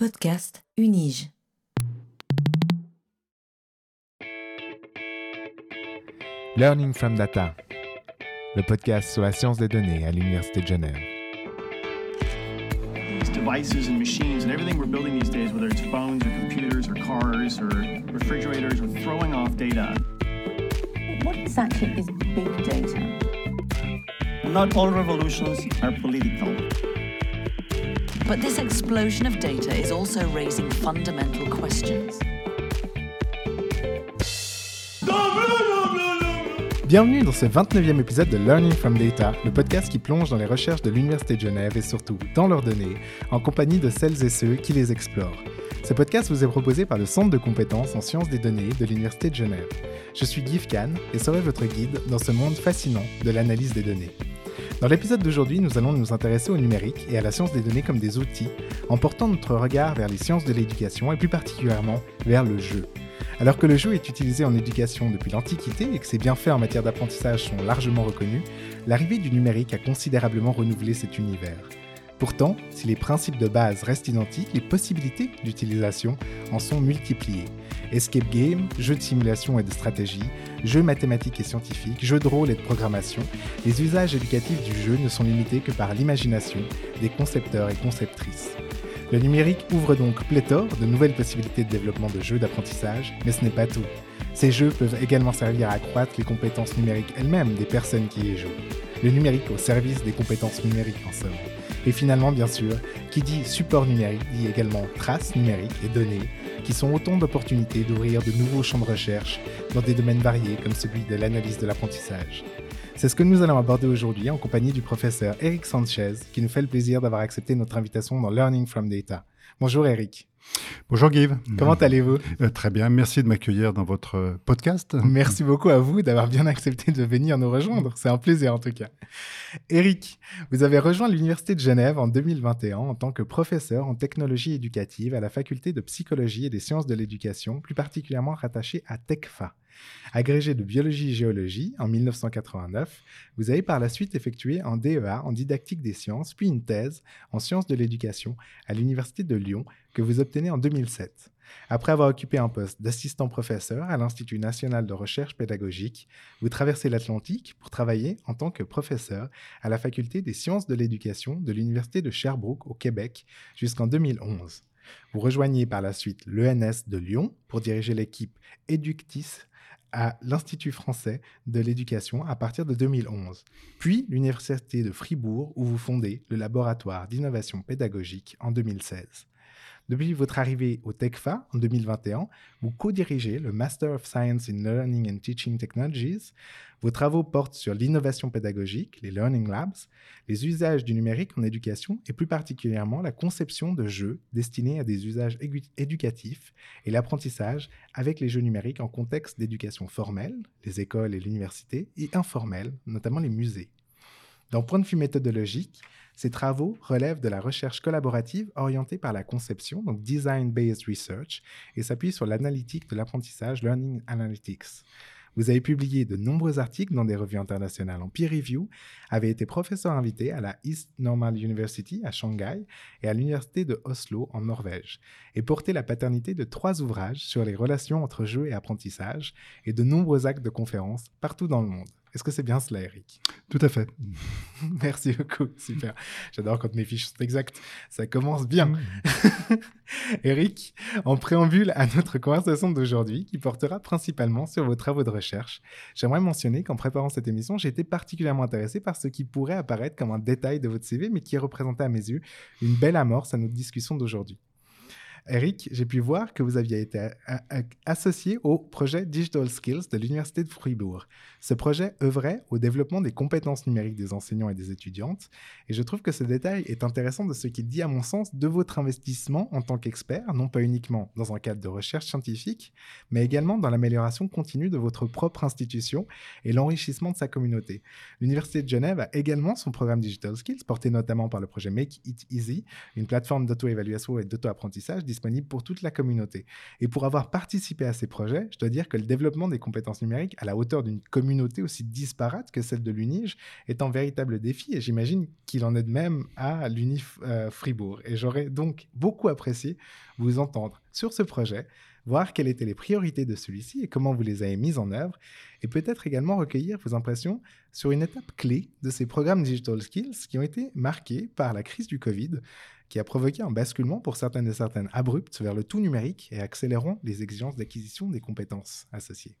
Podcast Unige. Learning from Data, le podcast sur la science des données à l'Université de Genève. These devices and machines and everything we're building these days, whether it's phones or computers or cars or refrigerators, are throwing off data. What exactly is big data? Not all revolutions are political. But this explosion of data is also raising fundamental questions. Bienvenue dans ce 29e épisode de Learning from Data, le podcast qui plonge dans les recherches de l'Université de Genève et surtout dans leurs données, en compagnie de celles et ceux qui les explorent. Ce podcast vous est proposé par le Centre de compétences en sciences des données de l'Université de Genève. Je suis Guy Kahn et serai votre guide dans ce monde fascinant de l'analyse des données. Dans l'épisode d'aujourd'hui, nous allons nous intéresser au numérique et à la science des données comme des outils, en portant notre regard vers les sciences de l'éducation et plus particulièrement vers le jeu. Alors que le jeu est utilisé en éducation depuis l'Antiquité et que ses bienfaits en matière d'apprentissage sont largement reconnus, l'arrivée du numérique a considérablement renouvelé cet univers. Pourtant, si les principes de base restent identiques, les possibilités d'utilisation en sont multipliées. Escape game, jeux de simulation et de stratégie, jeux mathématiques et scientifiques, jeux de rôle et de programmation, les usages éducatifs du jeu ne sont limités que par l'imagination des concepteurs et conceptrices. Le numérique ouvre donc pléthore de nouvelles possibilités de développement de jeux d'apprentissage, mais ce n'est pas tout. Ces jeux peuvent également servir à accroître les compétences numériques elles-mêmes des personnes qui y jouent. Le numérique au service des compétences numériques en somme. Et finalement, bien sûr, qui dit support numérique dit également traces numériques et données, qui sont autant d'opportunités d'ouvrir de nouveaux champs de recherche dans des domaines variés comme celui de l'analyse de l'apprentissage. C'est ce que nous allons aborder aujourd'hui en compagnie du professeur Eric Sanchez, qui nous fait le plaisir d'avoir accepté notre invitation dans Learning from Data. Bonjour Eric. Bonjour Guy. Comment allez-vous? Euh, Très bien, merci de m'accueillir dans votre euh, podcast. Merci beaucoup à vous d'avoir bien accepté de venir nous rejoindre. C'est un plaisir en tout cas. Eric, vous avez rejoint l'Université de Genève en 2021 en tant que professeur en technologie éducative à la faculté de psychologie et des sciences de l'éducation, plus particulièrement rattaché à TECFA. Agrégé de biologie et géologie en 1989, vous avez par la suite effectué un DEA en didactique des sciences, puis une thèse en sciences de l'éducation à l'Université de Lyon que vous obtenez en 2007. Après avoir occupé un poste d'assistant professeur à l'Institut national de recherche pédagogique, vous traversez l'Atlantique pour travailler en tant que professeur à la faculté des sciences de l'éducation de l'Université de Sherbrooke au Québec jusqu'en 2011. Vous rejoignez par la suite l'ENS de Lyon pour diriger l'équipe Eductis à l'Institut français de l'éducation à partir de 2011, puis l'Université de Fribourg où vous fondez le laboratoire d'innovation pédagogique en 2016. Depuis votre arrivée au TECFA en 2021, vous co-dirigez le Master of Science in Learning and Teaching Technologies. Vos travaux portent sur l'innovation pédagogique, les Learning Labs, les usages du numérique en éducation et plus particulièrement la conception de jeux destinés à des usages éducatifs et l'apprentissage avec les jeux numériques en contexte d'éducation formelle, les écoles et l'université, et informelle, notamment les musées. D'un point de vue méthodologique, ces travaux relèvent de la recherche collaborative orientée par la conception, donc Design-Based Research, et s'appuient sur l'analytique de l'apprentissage Learning Analytics. Vous avez publié de nombreux articles dans des revues internationales en peer review, avez été professeur invité à la East Normal University à Shanghai et à l'Université de Oslo en Norvège, et porté la paternité de trois ouvrages sur les relations entre jeu et apprentissage et de nombreux actes de conférences partout dans le monde. Est-ce que c'est bien cela, Eric? Tout à fait. Merci beaucoup, super. J'adore quand mes fiches sont exactes. Ça commence bien. Eric, en préambule à notre conversation d'aujourd'hui, qui portera principalement sur vos travaux de recherche, j'aimerais mentionner qu'en préparant cette émission, j'ai été particulièrement intéressé par ce qui pourrait apparaître comme un détail de votre CV, mais qui représentait à mes yeux une belle amorce à notre discussion d'aujourd'hui. Eric, j'ai pu voir que vous aviez été associé au projet Digital Skills de l'Université de Fribourg. Ce projet œuvrait au développement des compétences numériques des enseignants et des étudiantes, et je trouve que ce détail est intéressant de ce qu'il dit, à mon sens, de votre investissement en tant qu'expert, non pas uniquement dans un cadre de recherche scientifique, mais également dans l'amélioration continue de votre propre institution et l'enrichissement de sa communauté. L'Université de Genève a également son programme Digital Skills, porté notamment par le projet Make It Easy, une plateforme d'auto-évaluation et d'auto-apprentissage disponibles pour toute la communauté. Et pour avoir participé à ces projets, je dois dire que le développement des compétences numériques à la hauteur d'une communauté aussi disparate que celle de l'UNIGE est un véritable défi et j'imagine qu'il en est de même à l'UNI euh, Fribourg. Et j'aurais donc beaucoup apprécié vous entendre sur ce projet, voir quelles étaient les priorités de celui-ci et comment vous les avez mises en œuvre, et peut-être également recueillir vos impressions sur une étape clé de ces programmes Digital Skills qui ont été marqués par la crise du Covid, qui a provoqué un basculement pour certaines et certaines abruptes vers le tout numérique et accélérant les exigences d'acquisition des compétences associées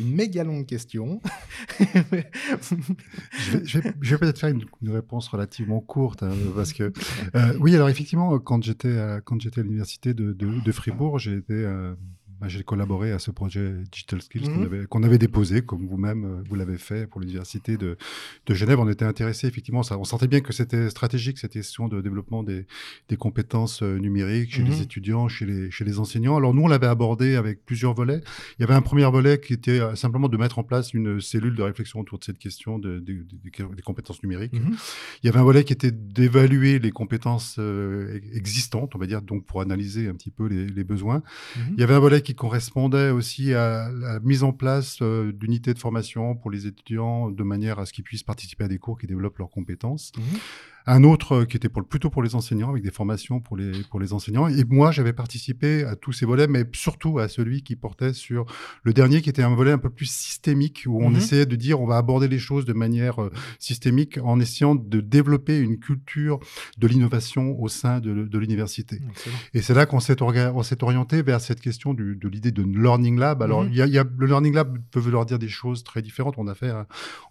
une méga longue question. je vais, peut-être faire une, réponse relativement courte, hein, parce que euh, oui, alors effectivement, quand j'étais à, quand j'étais à l'université de, de, Fribourg, j'ai été euh, bah, j'ai collaboré à ce projet Digital Skills mhm. qu'on avait, déposé, comme vous-même, euh, vous l'avez fait pour l'Université de, de, Genève. On était intéressés, effectivement, ça, on sentait bien que c'était stratégique, cette question de développement des, des compétences euh, numériques chez les mhm. étudiants, chez les, chez les enseignants. Alors, nous, on l'avait abordé avec plusieurs volets. Il y avait un premier volet qui était euh, simplement de mettre en place une cellule de réflexion autour de cette question de, des compétences numériques. Mhm. Il y avait un volet qui était d'évaluer les compétences existantes, on va dire, donc pour analyser un petit peu les, les besoins. Il y avait un volet qui correspondait aussi à la mise en place euh, d'unités de formation pour les étudiants de manière à ce qu'ils puissent participer à des cours qui développent leurs compétences. Mmh un autre euh, qui était pour, plutôt pour les enseignants, avec des formations pour les, pour les enseignants. Et moi, j'avais participé à tous ces volets, mais surtout à celui qui portait sur le dernier, qui était un volet un peu plus systémique, où on mhm. essayait de dire on va aborder les choses de manière euh, systémique en essayant de développer une culture de l'innovation au sein de, de l'université. Et c'est là qu'on s'est, orienté vers cette question du, de l'idée de Learning Lab. Alors, mhm. il y, a, y, a, le Learning Lab peut vouloir dire des choses très différentes. On a fait,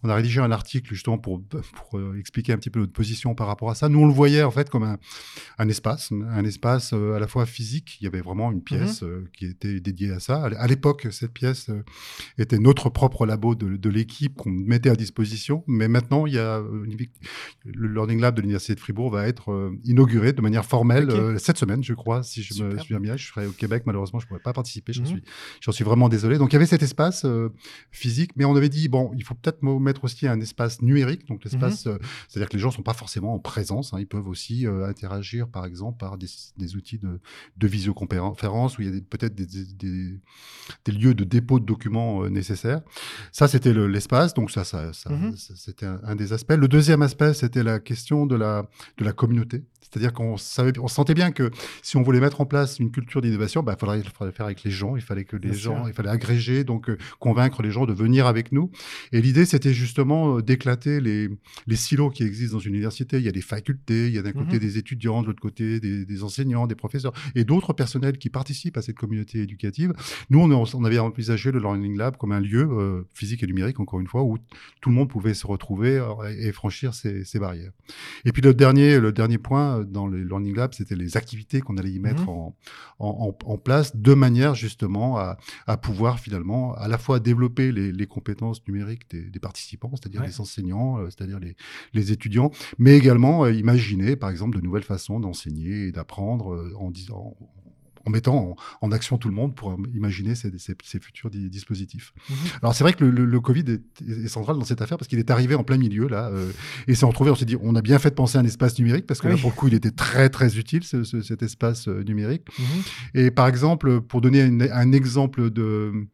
on a rédigé un article justement pour, pour euh, expliquer un petit peu notre position par rapport à ça. Nous, on le voyait en fait comme un, un espace, un espace euh, à la fois physique. Il y avait vraiment une pièce mhm. euh, qui était dédiée à ça. À l'époque, cette pièce euh, était notre propre labo de, de l'équipe qu'on mettait à disposition. Mais maintenant, il y a le Learning Lab de l'Université de Fribourg va être inauguré de manière formelle cette semaine, je crois, si je me souviens bien. Je serai au Québec, malheureusement, je ne pourrais pas participer. J'en mhm. suis, suis vraiment désolé. Donc, il y avait cet espace physique, mais on avait dit, bon, il faut peut-être mettre aussi un espace numérique. Donc, l'espace, mhm. c'est-à-dire que les gens ne sont pas forcément en présence. Hein. Ils peuvent aussi euh, interagir, par exemple, par des, outils de, de, visioconférence où il y a peut-être des, des, lieux de dépôt de documents euh, nécessaires. Ça, c'était l'espace. donc, ça, ça, mmh c'était un, des aspects. Le deuxième aspect, c'était la question de la, de la communauté. C'est-à-dire qu'on savait, on sentait bien que si on voulait mettre en place une culture d'innovation, bah, il faudrait, le faire avec les gens. Il fallait que les gens, il fallait agréger, donc euh, convaincre les gens de venir avec nous. Et l'idée, c'était justement d'éclater les, les silos qui existent dans une université il y a des facultés, il y a d'un côté mhm. des étudiants, de l'autre côté des, enseignants, des professeurs et d'autres personnels qui participent à cette communauté éducative. Nous, on, avait envisagé le Learning Lab comme un lieu euh, physique et numérique, encore une fois, où tout le monde pouvait se retrouver euh, et, franchir ces, barrières. Et puis le dernier, le dernier point euh, dans le Learning Lab, c'était les activités qu'on allait y mettre mhm. en, en, place de manière justement à, à, pouvoir finalement à la fois développer les, compétences numériques des, participants, c'est-à-dire les enseignants, c'est-à-dire les, les étudiants, mais également euh, imaginer, par exemple, de nouvelles façons d'enseigner et d'apprendre euh, en, en mettant en, action tout le monde pour imaginer ces, futurs dispositifs. Mhm. Alors c'est vrai que le, Covid est, central dans cette affaire parce qu'il est arrivé en plein milieu là euh, et s'est retrouvé, on s'est dit, on a bien fait de penser à un espace numérique parce que là pour le coup il était très très utile cet espace numérique. Mhm. Et par exemple, pour donner un exemple de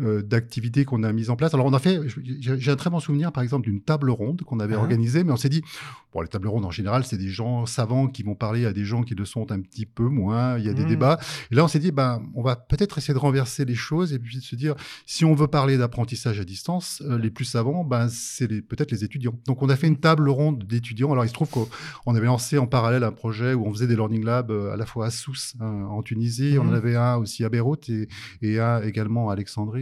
euh, d'activités qu'on a mises en place. Alors, on a fait, j'ai un très bon souvenir, par exemple, d'une table ronde qu'on avait ah. organisée, mais on s'est dit, bon, les tables rondes, en général, c'est des gens savants qui vont parler à des gens qui le sont un petit peu moins, il y a des mmh. débats. Et là, on s'est dit, ben, on va peut-être essayer de renverser les choses et puis de se dire, si on veut parler d'apprentissage à distance, euh, les plus savants, ben, c'est peut-être les étudiants. Donc, on a fait une table ronde d'étudiants. Alors, il se trouve qu'on avait lancé en parallèle un projet où on faisait des learning labs euh, à la fois à Sousse, hein, en Tunisie, on en mmh. avait un aussi à Beyrouth et, et un également à Alexandrie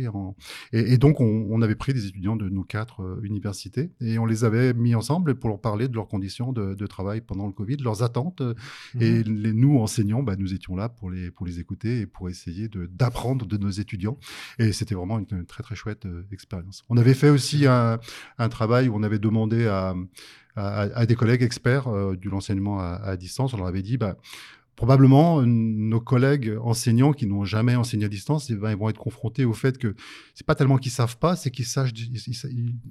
et, donc, on, avait pris des étudiants de nos quatre euh, universités et on les avait mis ensemble pour leur parler de leurs conditions de, travail pendant le Covid, leurs attentes. Et mhm. les, nous, enseignants, bah, nous étions là pour les, pour les écouter et pour essayer d'apprendre de, nos étudiants. Et c'était vraiment une, très, très chouette euh, expérience. On avait fait aussi un, travail où on avait demandé à, à, des collègues experts euh, de l'enseignement à, distance, on leur avait dit, bah, probablement nos collègues enseignants qui n'ont jamais enseigné à distance, eh ben, ils vont être confrontés au fait que c'est pas tellement qu'ils savent pas, c'est qu'ils savent,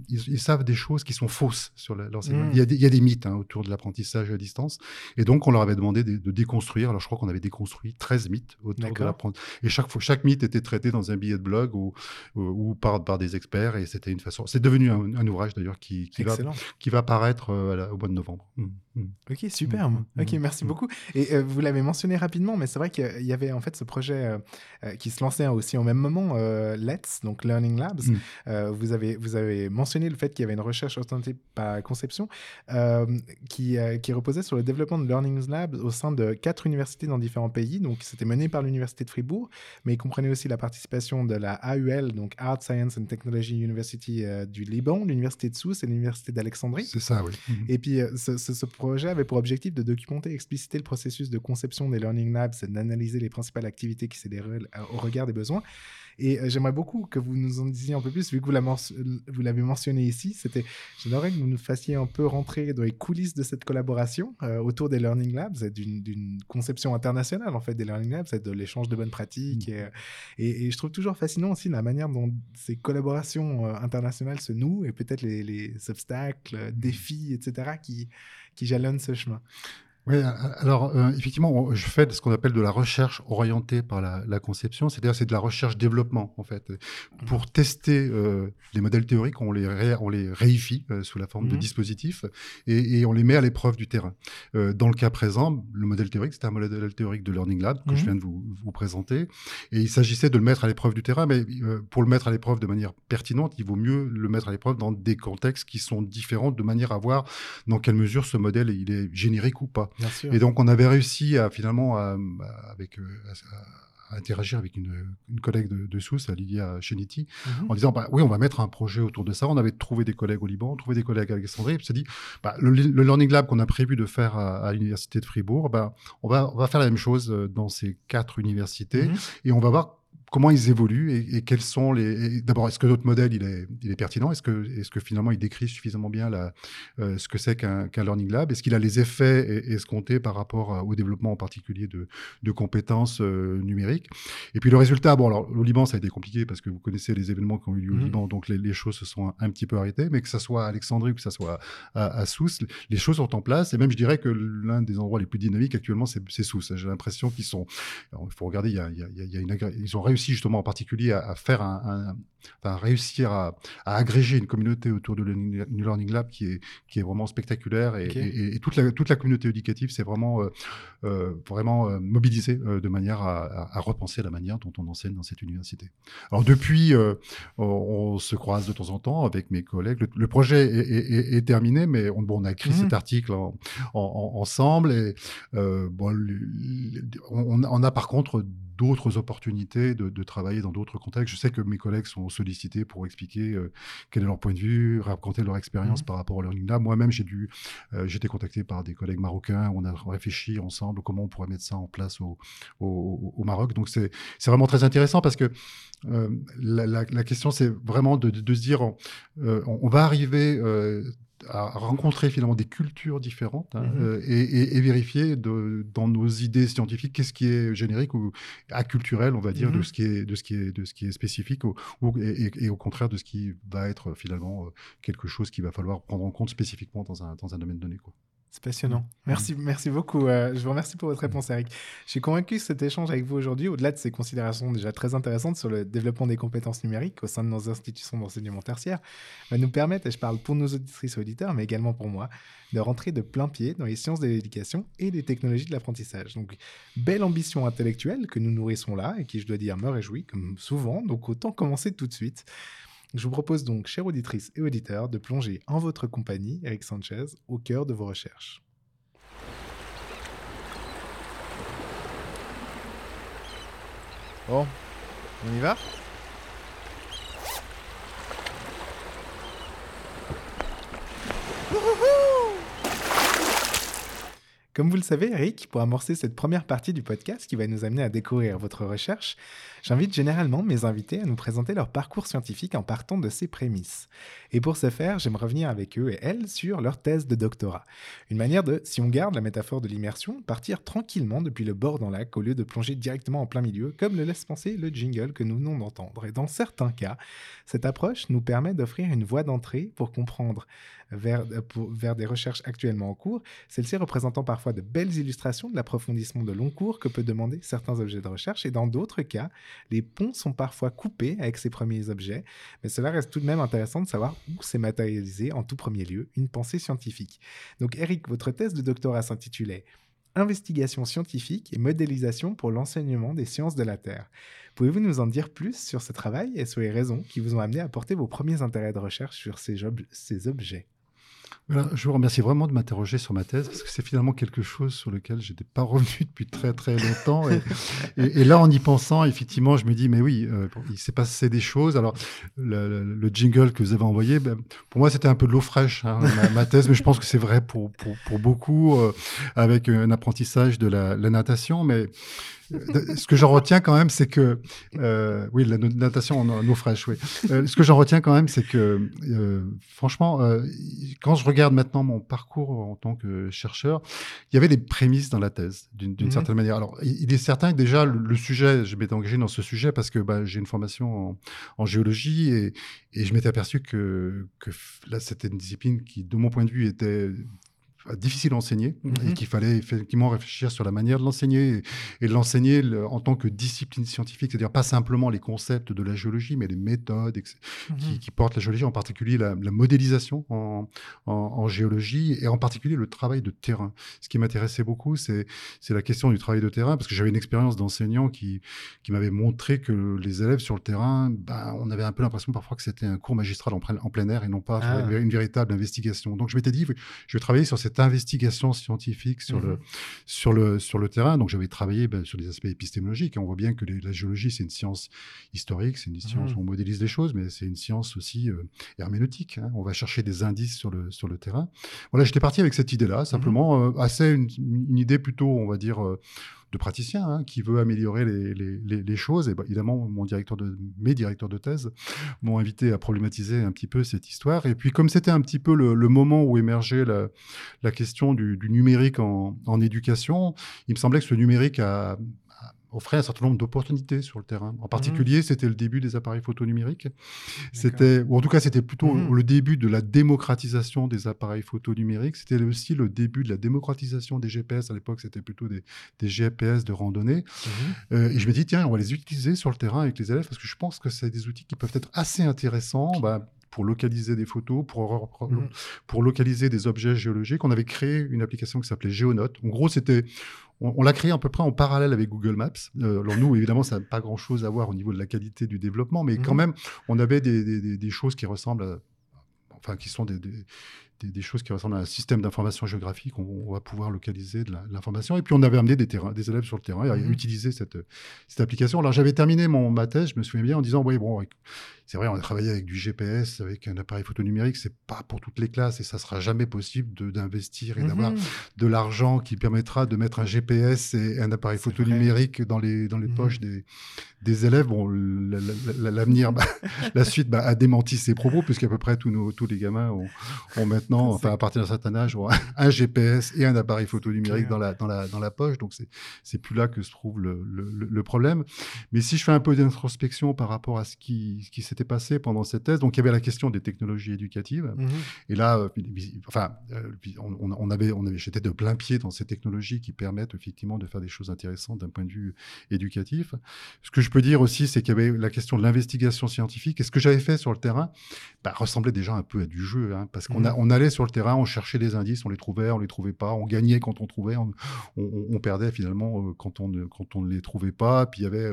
ils, savent des choses qui sont fausses sur l'enseignement. Mm. Il, y a des, il y a des mythes hein, autour de l'apprentissage à distance, et donc on leur avait demandé de, de déconstruire. Alors je crois qu'on avait déconstruit 13 mythes autour de l'apprentissage, et chaque fois, chaque mythe était traité dans un billet de blog ou, ou, ou par, par des experts, et c'était une façon. C'est devenu un, un ouvrage d'ailleurs qui, qui va qui va paraître euh, au mois de novembre. Mm, mm. Ok, superbe. Ok, merci beaucoup. Et euh, vous l'avez mentionné rapidement, mais c'est vrai qu'il y avait en fait ce projet euh, euh, qui se lançait aussi au même moment, euh, Let's, donc Learning Labs. Mm. Vous, avez, vous avez mentionné le fait qu'il y avait une recherche orientée par conception qui, qui reposait sur le développement de Learning Labs au sein de quatre universités dans différents pays. Donc, c'était mené par l'Université de Fribourg, mais il comprenait aussi la participation de la AUL, donc Art, Science and Technology University du Liban, l'Université de Sousse et l'Université d'Alexandrie. C'est ça, oui. Mm. Et puis, ce, ce- ce projet avait pour objectif de documenter et expliciter le processus de conception des Learning Labs et d'analyser les principales activités qui se déroulent au regard des besoins. Et euh, j'aimerais beaucoup que vous nous en disiez un peu plus, vu que vous l'avez mentionné ici. C'était, j'aimerais que vous nous fassiez un peu rentrer dans les coulisses de cette collaboration euh, autour des Learning Labs et d'une conception internationale, en fait, des Learning Labs, et de l'échange de bonnes pratiques. Et, euh, et, et je trouve toujours fascinant aussi la manière dont ces collaborations euh, internationales se nouent et peut-être les, les obstacles, défis, etc., qui, qui jalonnent ce chemin. Oui, alors euh, effectivement, on- je fais de ce qu'on appelle de la recherche orientée par la, la conception, c'est-à-dire c'est de la recherche-développement en fait. Pour tester euh, les modèles théoriques, on les, ré- on les réifie euh, sous la forme de Mhm. dispositifs et, et on les met à l'épreuve du terrain. Euh, dans le cas présent, le modèle théorique, c'était un modèle théorique de Learning Lab que je Mhm. viens de vous, vous présenter, et il s'agissait de le mettre à l'épreuve du terrain, mais euh, pour le mettre à l'épreuve de manière pertinente, il vaut mieux le mettre à l'épreuve dans des contextes qui sont différents, de manière à voir dans quelle mesure ce modèle il est générique ou pas. Et donc, on avait réussi à finalement à, à- avec, euh, à- interagir avec une, une collègue de, de Sousse, Lydia Cheniti, Mhm. en disant bah, oui, on va mettre un projet autour de ça. On avait trouvé des collègues au Liban, trouvé des collègues à Alexandrie, et puis on s'est dit bah, le, le Learning Lab qu'on a prévu de faire à, l'université de Fribourg, bah, on, va, on va faire la même chose euh, dans ces quatre universités Mhm. et on va voir comment ils évoluent et, et quels sont les. D'abord, est-ce que notre modèle il est, il est pertinent? Est-ce que, est que finalement il décrit suffisamment bien la, euh, ce que c'est qu'un qu'un learning lab? Est-ce qu'il a les effets es- escomptés par rapport au développement en particulier de, de compétences euh, numériques? Et puis le résultat, bon, alors au Liban ça a été compliqué parce que vous connaissez les événements qui ont eu lieu au Mhm. Liban, donc les, les choses se sont un, un petit peu arrêtées. Mais que ça soit à Alexandrie ou que ça soit à, à Sousse, les choses sont en place. Et même je dirais que l'un des endroits les plus dynamiques actuellement, c'est Sousse. J'ai l'impression qu'ils sont. alors, il faut regarder, il y a, il y a- il y a- il y a une agré- ils ont réussi justement en particulier à, à faire un, à réussir à, à agréger une communauté autour de Learning New Learning Lab qui est, qui est vraiment spectaculaire et, Ok. et- et toute, la, toute la communauté éducative s'est vraiment, euh, euh, vraiment euh, mobilisée de manière à, repenser la manière dont on enseigne dans cette université. Alors depuis, on, on se croise de temps en temps avec mes collègues. Le, le projet est, est- est- est terminé, mais on, bon, on a écrit Mhm. cet article en- en- en- ensemble et bon, le- le- on, on a par contre d'autres opportunités de, de travailler dans d'autres contextes. Je sais que mes collègues sont sollicités pour expliquer euh, quel est leur point de vue, raconter leur expérience Mhm. par rapport au Learning Lab. Moi-même, j'ai dû, euh, j'ai été contacté par des collègues marocains. On a réfléchi ensemble comment on pourrait mettre ça en place au, au, au Maroc. Donc c'est vraiment très intéressant parce que euh, la, la- la question, c'est vraiment de, de- de se dire, euh, on, on va arriver à rencontrer finalement des cultures différentes hein, Mhm. euh, et, et- et vérifier de, dans nos idées scientifiques qu'est-ce qui est générique ou acculturel, on va dire, Mhm. de ce qui est de ce qui est de ce qui est spécifique ou- et, au contraire de ce qui va être finalement euh, quelque chose qu'il va falloir prendre en compte spécifiquement dans un dans un domaine donné. Quoi. C'est passionnant. Merci, merci beaucoup. euh, je vous remercie pour votre réponse, Eric. Je suis convaincu que cet échange avec vous aujourd'hui, au-delà de ces considérations déjà très intéressantes sur le développement des compétences numériques au sein de nos institutions d'enseignement tertiaire, va nous permettre, et je parle pour nos auditrices et auditeurs, mais également pour moi, de rentrer de plein pied dans les sciences de l'éducation et les technologies de l'apprentissage. Donc, belle ambition intellectuelle que nous nourrissons là et qui, je dois dire, me réjouit, comme souvent. Donc, autant commencer tout de suite. Je vous propose donc, chères auditrices et auditeurs, de plonger en votre compagnie, Eric Sanchez, au cœur de vos recherches. Bon, on y va? Comme vous le savez, Eric, pour amorcer cette première partie du podcast qui va nous amener à découvrir votre recherche, j'invite généralement mes invités à nous présenter leur parcours scientifique en partant de ces prémices. Et pour ce faire, j'aime revenir avec eux et elles sur leur thèse de doctorat. Une manière de, si on garde la métaphore de l'immersion, partir tranquillement depuis le bord d'un lac au lieu de plonger directement en plein milieu, comme le laisse penser le jingle que nous venons d'entendre. Et dans certains cas, cette approche nous permet d'offrir une voie d'entrée pour comprendre vers, vers des recherches actuellement en cours, celles-ci représentant parfois de belles illustrations de l'approfondissement de long cours que peut demander certains objets de recherche, et dans d'autres cas, les ponts sont parfois coupés avec ces premiers objets, mais cela reste tout de même intéressant de savoir où s'est matérialisé en tout premier lieu une pensée scientifique. Donc Eric, votre thèse de doctorat s'intitulait Investigation scientifique et modélisation pour l'enseignement des sciences de la Terre. Pouvez-vous nous en dire plus sur ce travail et sur les raisons qui vous ont amené à porter vos premiers intérêts de recherche sur ces objets? Je vous remercie vraiment de m'interroger sur ma thèse, parce que c'est finalement quelque chose sur lequel je n'étais pas revenu depuis très très longtemps. Et, là, en y pensant, effectivement, je me dis, mais oui, euh, il s'est passé des choses. Alors, le, jingle que vous avez envoyé, ben, pour moi, c'était un peu de l'eau fraîche, hein, ma, thèse, mais je pense que c'est vrai pour, pour, beaucoup, euh, avec un apprentissage de la, la natation. Mais ce que j'en retiens quand même, c'est que euh, oui, la natation en eau fraîche. Oui. Euh, ce que j'en retiens quand même, c'est que euh, franchement, quand je regarde maintenant mon parcours en tant que chercheur, il y avait des prémices dans la thèse, d'une mhm. certaine manière. Alors, il est certain que déjà le, sujet, je m'étais engagé dans ce sujet parce que bah, j'ai une formation en, géologie et, et je m'étais aperçu que, que là, c'était une discipline qui, de mon point de vue, était difficile à enseigner et mhm. qu'il fallait effectivement réfléchir sur la manière de l'enseigner et, de l'enseigner en tant que discipline scientifique, c'est-à-dire pas simplement les concepts de la géologie, mais les méthodes mhm. qui, portent la géologie, en particulier la, modélisation en, en, géologie et en particulier le travail de terrain. Ce qui m'intéressait beaucoup, c'est la question du travail de terrain, parce que j'avais une expérience d'enseignant qui, qui m'avait montré que les élèves sur le terrain, ben, on avait un peu l'impression parfois que c'était un cours magistral en, en, plein air et non pas ah. une véritable investigation. Donc je m'étais dit, je vais travailler sur cette investigation scientifique sur, le, mmh sur, le, sur le terrain. Donc, j'avais travaillé ben, sur les aspects épistémologiques. Et on voit bien que la géologie, c'est une science historique, c'est une science où mmh. on modélise les choses, mais c'est une science aussi euh, herméneutique. Hein. On va chercher des indices sur le, sur le terrain. Voilà, j'étais parti avec cette idée-là, mmh simplement, euh, assez une, une, idée plutôt, on va dire, euh, de praticien hein, qui veut améliorer les, choses. Et bah, évidemment, mon directeur de, mes directeurs de thèse m'ont invité à problématiser un petit peu cette histoire. Et puis, comme c'était un petit peu le, moment où émergeait la, question du, du numérique en, en, éducation, il me semblait que ce numérique a, offrait un certain nombre d'opportunités sur le terrain. En particulier, mmh. c'était le début des appareils photo numériques. C'était, ou en tout cas, c'était plutôt mmh. le début de la démocratisation des appareils photo numériques. C'était aussi le début de la démocratisation des GPS. À l'époque, c'était plutôt des, GPS de randonnée. Mmh. Euh, et je me dis, tiens, on va les utiliser sur le terrain avec les élèves parce que je pense que c'est des outils qui peuvent être assez intéressants. Bah, pour localiser des photos, pour, pour localiser des objets géologiques. On avait créé une application qui s'appelait Géonote. En gros, c'était on, l'a créé à peu près en parallèle avec Google Maps. Euh, alors nous, évidemment, ça n'a pas grand-chose à voir au niveau de la qualité du développement, mais quand mhm. même, on avait des, choses qui ressemblent à, enfin, qui sont des, des, choses qui ressemblent à un système d'information géographique. On, va pouvoir localiser de l'information. Et puis, on avait amené des, terrains, des élèves sur le terrain et mmh. utiliser cette, cette application. Alors, j'avais terminé mon, ma thèse, je me souviens bien, en disant, oui, bon, c'est vrai, on a travaillé avec du GPS, avec un appareil photo numérique, c'est pas pour toutes les classes et ça sera jamais possible d'investir et d'avoir mmh. de l'argent qui permettra de mettre un GPS et un appareil photo numérique dans les, dans les mmh. poches des, des élèves. Bon, l'avenir, bah, la suite bah, a démenti ces propos, puisqu'à peu près tous, nos, tous les gamins ont, ont maintenant, enfin, à partir d'un certain âge, ont un GPS et un appareil photo numérique dans la, dans, la, dans la poche. Donc, c'est plus là que se trouve le, le, problème. Mais si je fais un peu d'introspection par rapport à ce qui, ce qui s'est passé pendant cette thèse. Donc, il y avait la question des technologies éducatives. Mhm. Et là, euh, enfin, euh, on, avait, on avait, j'étais de plein pied dans ces technologies qui permettent effectivement de faire des choses intéressantes d'un point de vue éducatif. Ce que je peux dire aussi, c'est qu'il y avait la question de l'investigation scientifique. Et ce que j'avais fait sur le terrain bah, ressemblait déjà un peu à du jeu, hein, parce qu'on mhm. on allait sur le terrain, on cherchait des indices, on les trouvait, on les trouvait pas, on gagnait quand on trouvait, on, perdait finalement euh, quand on ne quand on ne les trouvait pas. Puis il y avait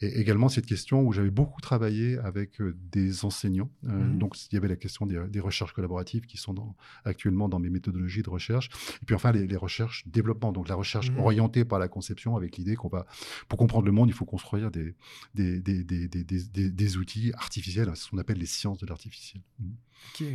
également cette question où j'avais beaucoup travaillé avec des enseignants. Euh, mmh donc, il y avait la question des, recherches collaboratives qui sont dans, actuellement dans mes méthodologies de recherche. Et puis enfin, les, recherches développement, donc la recherche mmh orientée par la conception avec l'idée qu'on va, pour comprendre le monde, il faut construire des, des, des, des outils artificiels, ce qu'on appelle les sciences de l'artificiel. Mmh. Ok.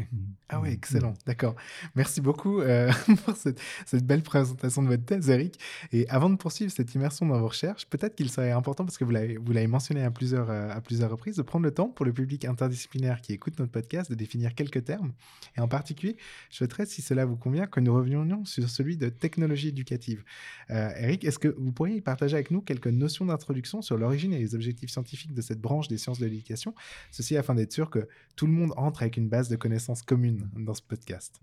Ah ouais, excellent. D'accord. Merci beaucoup euh, pour cette, cette belle présentation de votre thèse, Eric. Et avant de poursuivre cette immersion dans vos recherches, peut-être qu'il serait important, parce que vous l'avez vous l'avez mentionné à plusieurs, euh, à plusieurs reprises, de prendre le temps pour le public interdisciplinaire qui écoute notre podcast de définir quelques termes. Et en particulier, je souhaiterais, si cela vous convient, que nous revenions sur celui de technologie éducative. Euh, Eric, est-ce que vous pourriez partager avec nous quelques notions d'introduction sur l'origine et les objectifs scientifiques de cette branche des sciences de l'éducation? Ceci afin d'être sûr que tout le monde entre avec une base de connaissances communes dans ce podcast.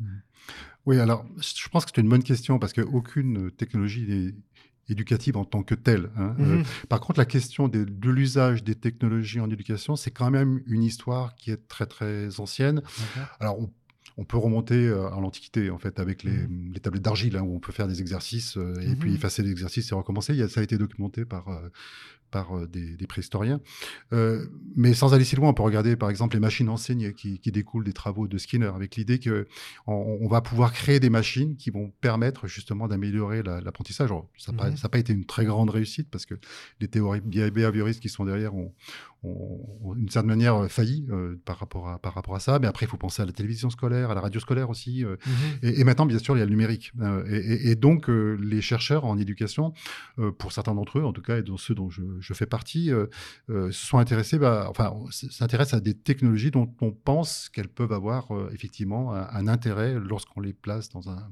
Oui, alors je pense que c'est une bonne question parce qu'aucune technologie n'est éducative en tant que telle. hein. Mhm. Euh, par contre, la question de l'usage des technologies en éducation, c'est quand même une histoire qui est très très ancienne. Alors, on, on peut remonter euh, à l'Antiquité, en fait, avec les, les tablettes d'argile, hein, où on peut faire des exercices euh, et puis effacer l'exercice et recommencer. Il y a- ça a été documenté par, euh, par euh, des, des préhistoriens. Euh, mais sans aller si loin, on peut regarder, par exemple, les machines enseignées qui, qui découlent des travaux de Skinner, avec l'idée que on, va pouvoir créer des machines qui vont permettre justement d'améliorer la- l'apprentissage. Ça n'a pas, Mhm. pas été une très grande réussite, parce que les théories behavioristes qui sont derrière ont, ont, ont d'une certaine manière euh, failli euh, par, rapport à, par rapport à ça. Mais après, il faut penser à la télévision scolaire, à la radio scolaire aussi. euh, Mhm. et, et maintenant, bien sûr, il y a le numérique. Et, et- et donc, les chercheurs en éducation, pour certains d'entre eux, en tout cas, et dans ceux dont je, je fais partie, euh, euh, sont intéressés, bah, enfin, s'intéressent à des technologies dont on pense qu'elles peuvent avoir euh, effectivement un, un intérêt lorsqu'on les place dans un,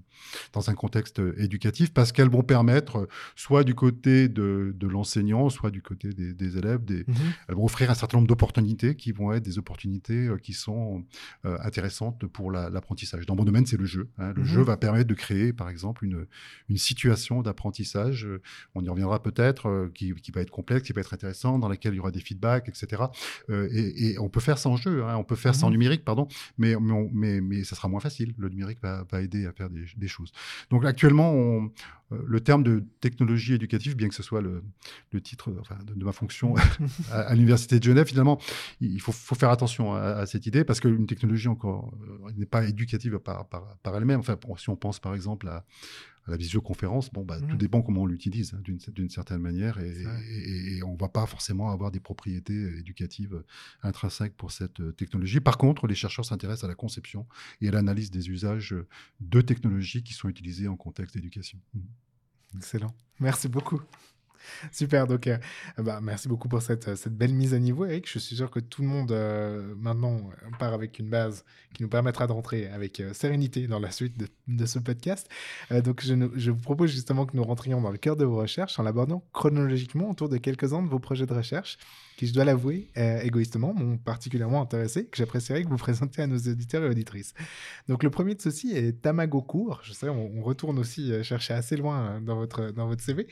dans un contexte éducatif, parce qu'elles vont permettre, soit du côté de, de l'enseignant, soit du côté des, des élèves, des, Mhm. elles vont offrir un certain nombre d'opportunités qui vont être des opportunités qui sont intéressantes pour la- l'apprentissage. Dans mon domaine, c'est le jeu. hein. Le Mhm. jeu va permettre de créer, par exemple, une, une situation d'apprentissage. On y reviendra peut-être, qui, qui va être complexe, qui va être intéressant, dans laquelle il y aura des feedbacks, etc. Euh, et, et on peut faire en jeu, hein, on peut faire en Mhm. numérique, pardon, mais, mais, on- mais, mais ça sera moins facile. Le numérique va, va aider à faire des, des choses. Donc actuellement, on- euh, le terme de technologie éducative, bien que ce soit le, le titre enfin, de, de ma fonction à, à l'université de Genève, finalement, il faut, faut faire attention à, à cette idée parce qu'une technologie encore euh, n'est pas éducative par, par, par elle-même. Enfin, si on pense par exemple à la visioconférence, bon, bah, tout dépend comment on l'utilise hein, d'une certaine manière et, on ne va pas forcément avoir des propriétés éducatives intrinsèques pour cette euh, technologie. Par contre, les chercheurs s'intéressent à la conception et à l'analyse des usages de technologies qui sont utilisées en contexte d'éducation. Mhm. Excellent. Merci beaucoup. Super, donc bah, merci beaucoup pour cette, euh, cette belle mise à niveau, Eric. Je suis sûr que tout le monde euh, maintenant part avec une base qui nous permettra de rentrer avec sérénité dans la suite de, de ce podcast. Donc je, je vous propose justement que nous rentrions dans le cœur de vos recherches en l'abordant chronologiquement autour de quelques-uns de vos projets de recherche qui, je dois l'avouer, euh, égoïstement, m'ont particulièrement intéressé, que j'apprécierais que vous présentiez à nos auditeurs et auditrices. Donc le premier de ceux-ci est Tamagocourt. Je sais, on, retourne aussi euh, chercher assez loin euh, dans votre, dans votre CV.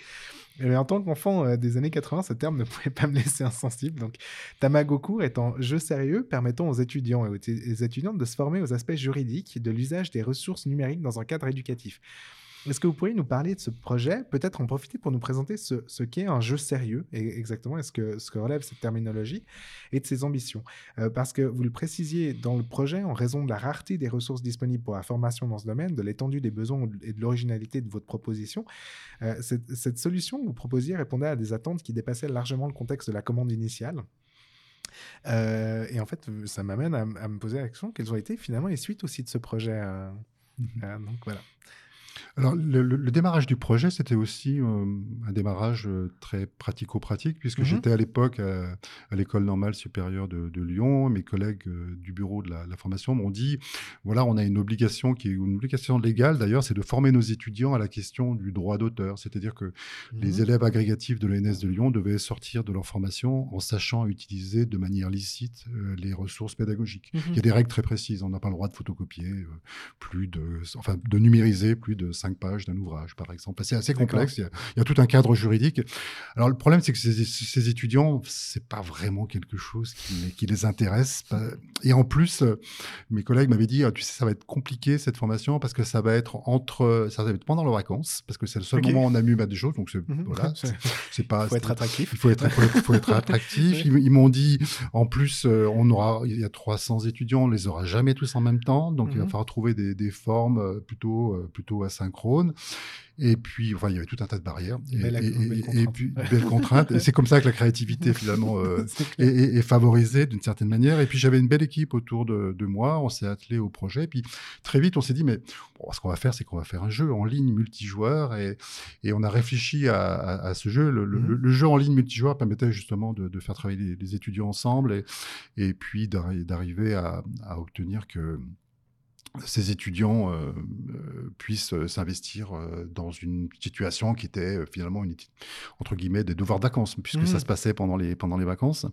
Mais en tant qu'enfant des années 80, ce terme ne pouvait pas me laisser insensible. Donc, Tamagocourt est un jeu sérieux permettant aux étudiants et aux étudiantes de se former aux aspects juridiques de l'usage des ressources numériques dans un cadre éducatif. Est-ce que vous pourriez nous parler de ce projet? Peut-être en profiter pour nous présenter ce, ce qu'est un jeu sérieux, et exactement, est-ce que, ce que relève cette terminologie, et de ses ambitions? Euh, parce que vous le précisiez dans le projet, en raison de la rareté des ressources disponibles pour la formation dans ce domaine, de l'étendue des besoins et de l'originalité de votre proposition, euh, cette, cette solution que vous proposiez répondait à des attentes qui dépassaient largement le contexte de la commande initiale. Euh, et en fait, ça m'amène à, me poser la question quelles ont été finalement les suites aussi de ce projet euh, euh, Donc voilà. Alors, le, le- le démarrage du projet, c'était aussi euh, un démarrage euh, très pratico-pratique, puisque Mhm. j'étais à l'époque à, à l'école normale supérieure de, de Lyon. Mes collègues euh, du bureau de la, la formation m'ont dit voilà, on a une obligation qui est une obligation légale d'ailleurs, c'est de former nos étudiants à la question du droit d'auteur. C'est-à-dire que les Mhm. élèves agrégatifs de l'ENS de Lyon devaient sortir de leur formation en sachant utiliser de manière licite euh, les ressources pédagogiques. Mhm. Il y a des règles très précises. On n'a pas le droit de photocopier euh, plus de, enfin, de numériser plus de cinq pages d'un ouvrage, par exemple. C'est assez complexe. Il y, a, il y a tout un cadre juridique. Alors, le problème, c'est que ces, ces étudiants, c'est pas vraiment quelque chose qui, les- qui les intéresse. Et en plus, euh, mes collègues m'avaient dit, Ah, tu sais, ça va être compliqué cette formation parce que ça va être entre, ça va être pendant leurs vacances parce que c'est le seul moment où on a mis des choses. Donc, c'est, Mhm. voilà, c'est, pas. Il faut être attractif. il faut être, faut être, faut être attractif. Ils, ils m'ont dit, en plus, euh, on aura, il y a 300 étudiants, on les aura jamais tous en même temps, donc il va Mhm. falloir trouver des, des formes euh, plutôt, plutôt asynchrone Et puis, enfin, il y avait tout un tas de barrières. Et, Belle- et- belle et- contrainte. et puis, belles contraintes. Et c'est comme ça que la créativité, finalement, euh, est, clair. est- est favorisée d'une certaine manière. Et puis, j'avais une belle équipe autour de, de moi. On s'est attelé au projet. Et puis, très vite, on s'est dit, mais bon, ce qu'on va faire, c'est qu'on va faire un jeu en ligne multijoueur. Et, on a réfléchi à, à- à ce jeu. Le, le- le jeu en ligne multijoueur permettait justement de, de faire travailler les, les étudiants ensemble et, puis d'arri- d'arriver à, à obtenir que ces étudiants euh, euh, puissent euh, s'investir dans une situation qui était finalement une entre guillemets des devoirs de vacances puisque ça se passait pendant les pendant les vacances.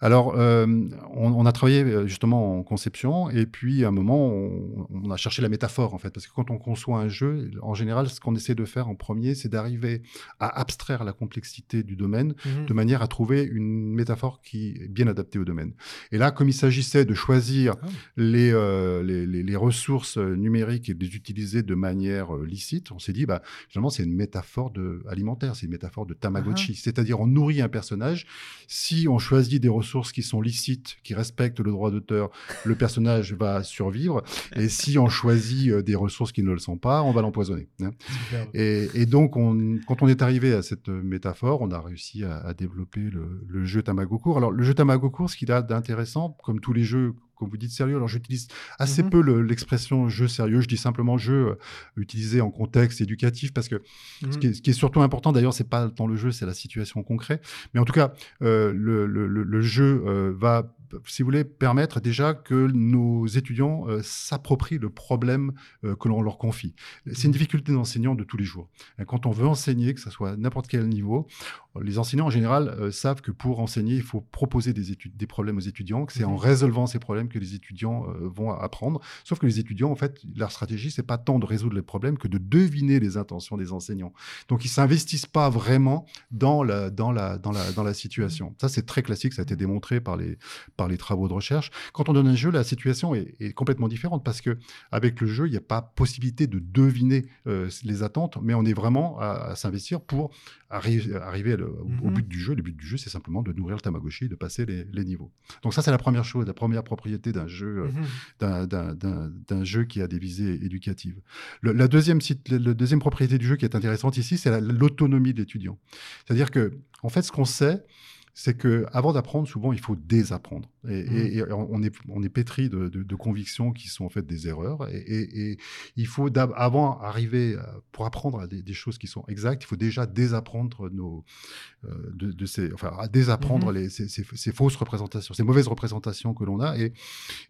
Alors euh, on, on a travaillé justement en conception et puis à un moment on, on a cherché la métaphore en fait parce que quand on conçoit un jeu en général ce qu'on essaie de faire en premier c'est d'arriver à abstraire la complexité du domaine Mhm. de manière à trouver une métaphore qui est bien adaptée au domaine. Et là, comme il s'agissait de choisir Ah. les, euh, les, les- les ressources euh, numériques et de les utiliser de manière euh, licite, on s'est dit, bah, finalement, c'est une métaphore de, alimentaire, c'est une métaphore de Tamagotchi. C'est-à-dire, on nourrit un personnage. Si on choisit des ressources qui sont licites, qui respectent le droit d'auteur, le personnage va survivre. Et si on choisit euh, des ressources qui ne le sont pas, on va l'empoisonner. hein. Et, et donc, on- quand on est arrivé à cette métaphore, on a réussi à, à développer le, le jeu Tamagocourt. Alors, le jeu Tamagocourt, ce qu'il a d'intéressant, comme tous les jeux, comme vous dites, sérieux, alors j'utilise assez Mhm. peu le- l'expression jeu sérieux, je dis simplement jeu euh, utilisé en contexte éducatif, parce que ce, qui est, ce qui est surtout important, d'ailleurs, c'est pas tant le jeu, c'est la situation concrète. Mais en tout cas, euh, le, le- le- le jeu euh, va, si vous voulez, permettre déjà que nos étudiants euh, s'approprient le problème euh, que l'on leur confie. C'est une difficulté d'enseignant de tous les jours. Et Quand on veut enseigner, que ce soit à n'importe quel niveau, les enseignants en général euh, savent que pour enseigner, il faut proposer des, études, des problèmes aux étudiants, que c'est en Mhm. résolvant ces problèmes que les étudiants vont apprendre. Sauf que les étudiants, en fait, leur stratégie, c'est pas tant de résoudre les problèmes que de deviner les intentions des enseignants. Donc, ils s'investissent pas vraiment dans la, dans la, dans la, dans la situation. Ça, c'est très classique. Ça a été démontré par les, par les travaux de recherche. Quand on donne un jeu, la situation est, est complètement différente parce que avec le jeu, il n'y a pas possibilité de deviner euh, les attentes, mais on est vraiment à, à s'investir pour arri- arriver le- au- au Mhm. but du jeu. Le but du jeu, c'est simplement de nourrir le Tamagotchi et de passer les, les niveaux. Donc ça, c'est la première chose, la première propriété d'un jeu, euh, Mhm. d'un- jeu qui a des visées éducatives. Le, la deuxième, propriété du jeu qui est intéressante ici, c'est la- l'autonomie de l'étudiant. C'est-à-dire que, en fait, ce qu'on sait, c'est que avant d'apprendre, souvent, il faut désapprendre. Et, et- et on, est, on est pétri de, de- de convictions qui sont en fait des erreurs. Et, et- et il faut, avant arriver, pour apprendre à des, des choses qui sont exactes, il faut déjà désapprendre nos, euh, de, de ces, enfin, à désapprendre Mhm. les, ces, ces- ces fausses représentations, ces mauvaises représentations que l'on a. Et,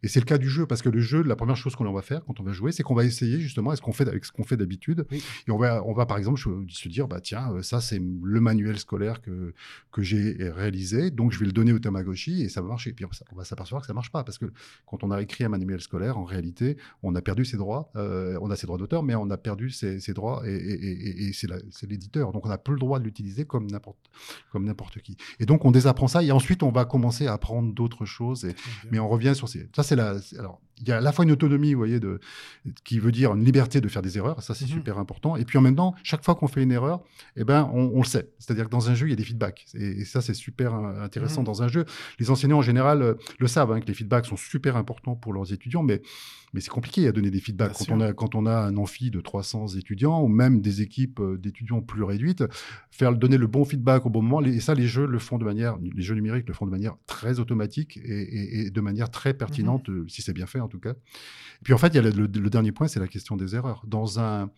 et c'est le cas du jeu, parce que le jeu, la première chose que l'on va faire quand on va jouer, c'est qu'on va essayer justement, est-ce qu'on fait avec ce qu'on fait d'habitude. Oui. Et on va, on va par exemple se- dire, bah tiens, euh, ça c'est le manuel scolaire que, que j'ai réalisé, donc je vais le donner au Tamagotchi et ça va marcher. Puis on, s- on va s'apercevoir que ça marche pas, parce que quand on a écrit un manuel scolaire, en réalité, on a perdu ses droits, euh, on a ses droits d'auteur, mais on a perdu ses, ses droits et, et- et- et c'est l'éditeur. Donc on n'a plus le droit de l'utiliser comme n'importe qui. Et donc on désapprend ça et ensuite on va commencer à apprendre d'autres choses. Mais on revient sur ces. Ça, c'est la. Alors, il y a à la fois une autonomie, vous voyez, de, qui veut dire une liberté de faire des erreurs. Ça, c'est Mhm. super important. Et puis en même temps, chaque fois qu'on fait une erreur, eh ben, on, on le sait. C'est-à-dire que dans un jeu, il y a des feedbacks. Et, et ça, c'est super euh, intéressant Mhm. dans un jeu. Les enseignants, en général, euh, le savent, hein, que les feedbacks sont super importants pour leurs étudiants, mais, mais c'est compliqué à donner des feedbacks. Quand on, a, quand on a un amphi de 300 étudiants, ou même des équipes euh, d'étudiants plus réduites, faire donner le bon feedback au bon moment. Et ça, les jeux le font de manière, les jeux numériques le font de manière très automatique et, et- et de manière très pertinente, euh, si c'est bien fait en tout cas. Et puis en fait, il y a le, le- le dernier point, c'est la question des erreurs. Dans un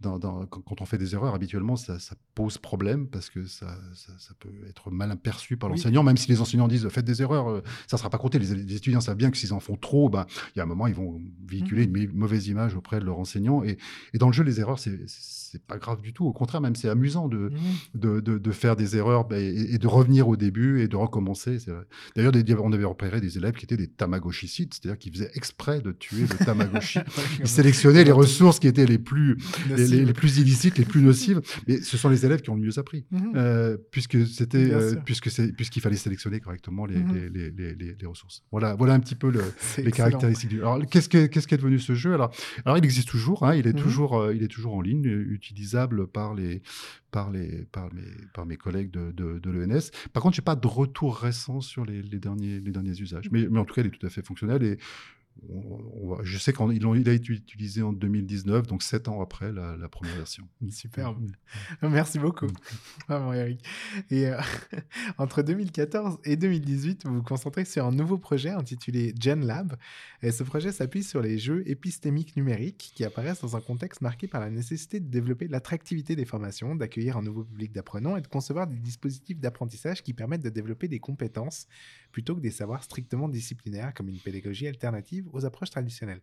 dans- dans- quand, on fait des erreurs, habituellement, ça, ça pose problème parce que ça, ça, ça peut être mal perçu par Oui. l'enseignant, même si les enseignants disent faites des erreurs, euh, ça ne sera pas compté. Les, les étudiants savent bien que s'ils en font trop, ben, il y a un moment, ils vont véhiculer Mhm. une mauvaise image auprès de leur enseignant. Et, et dans le jeu, les erreurs, c'est c'est pas grave du tout. Au contraire, même c'est amusant de, de, de- de faire des erreurs ben, et, et de revenir au début et de recommencer. D'ailleurs, on avait repéré des élèves qui étaient des Tamagotchicides, c'est-à-dire qui faisaient exprès de tuer le Tamagotchi. Ils sélectionnaient les ressources qui étaient les plus, les, les- les plus illicites, les plus nocives. Mais ce sont les élèves qui ont le mieux appris, Mhm. euh, puisque c'était, euh, puisque c'est, puisqu'il fallait sélectionner correctement les, Mhm. les, les- ressources. Voilà, voilà un petit peu le, les excellent. caractéristiques. Du... Alors, qu'est-ce que qu'est-ce qu'est devenu ce jeu? Alors, alors, il existe toujours. hein, il est Mhm. toujours, euh, il est toujours en ligne, utilisable par les, par les, par mes, par mes collègues de, de, de l'ENS. Par contre, j'ai pas de retour récent sur les, les derniers, les derniers usages. Mais, mais en tout cas, il est tout à fait fonctionnel et on- on va- je sais qu'il il a été utilisé en 2019, donc sept ans après la, la première version. Superbe. Mm. Merci beaucoup, vraiment Eric. Et euh, entre 2014 et 2018, vous vous concentrez sur un nouveau projet intitulé GenLab. Et ce projet s'appuie sur les jeux épistémiques numériques qui apparaissent dans un contexte marqué par la nécessité de développer l'attractivité des formations, d'accueillir un nouveau public d'apprenants et de concevoir des dispositifs d'apprentissage qui permettent de développer des compétences plutôt que des savoirs strictement disciplinaires comme une pédagogie alternative aux approches traditionnelles.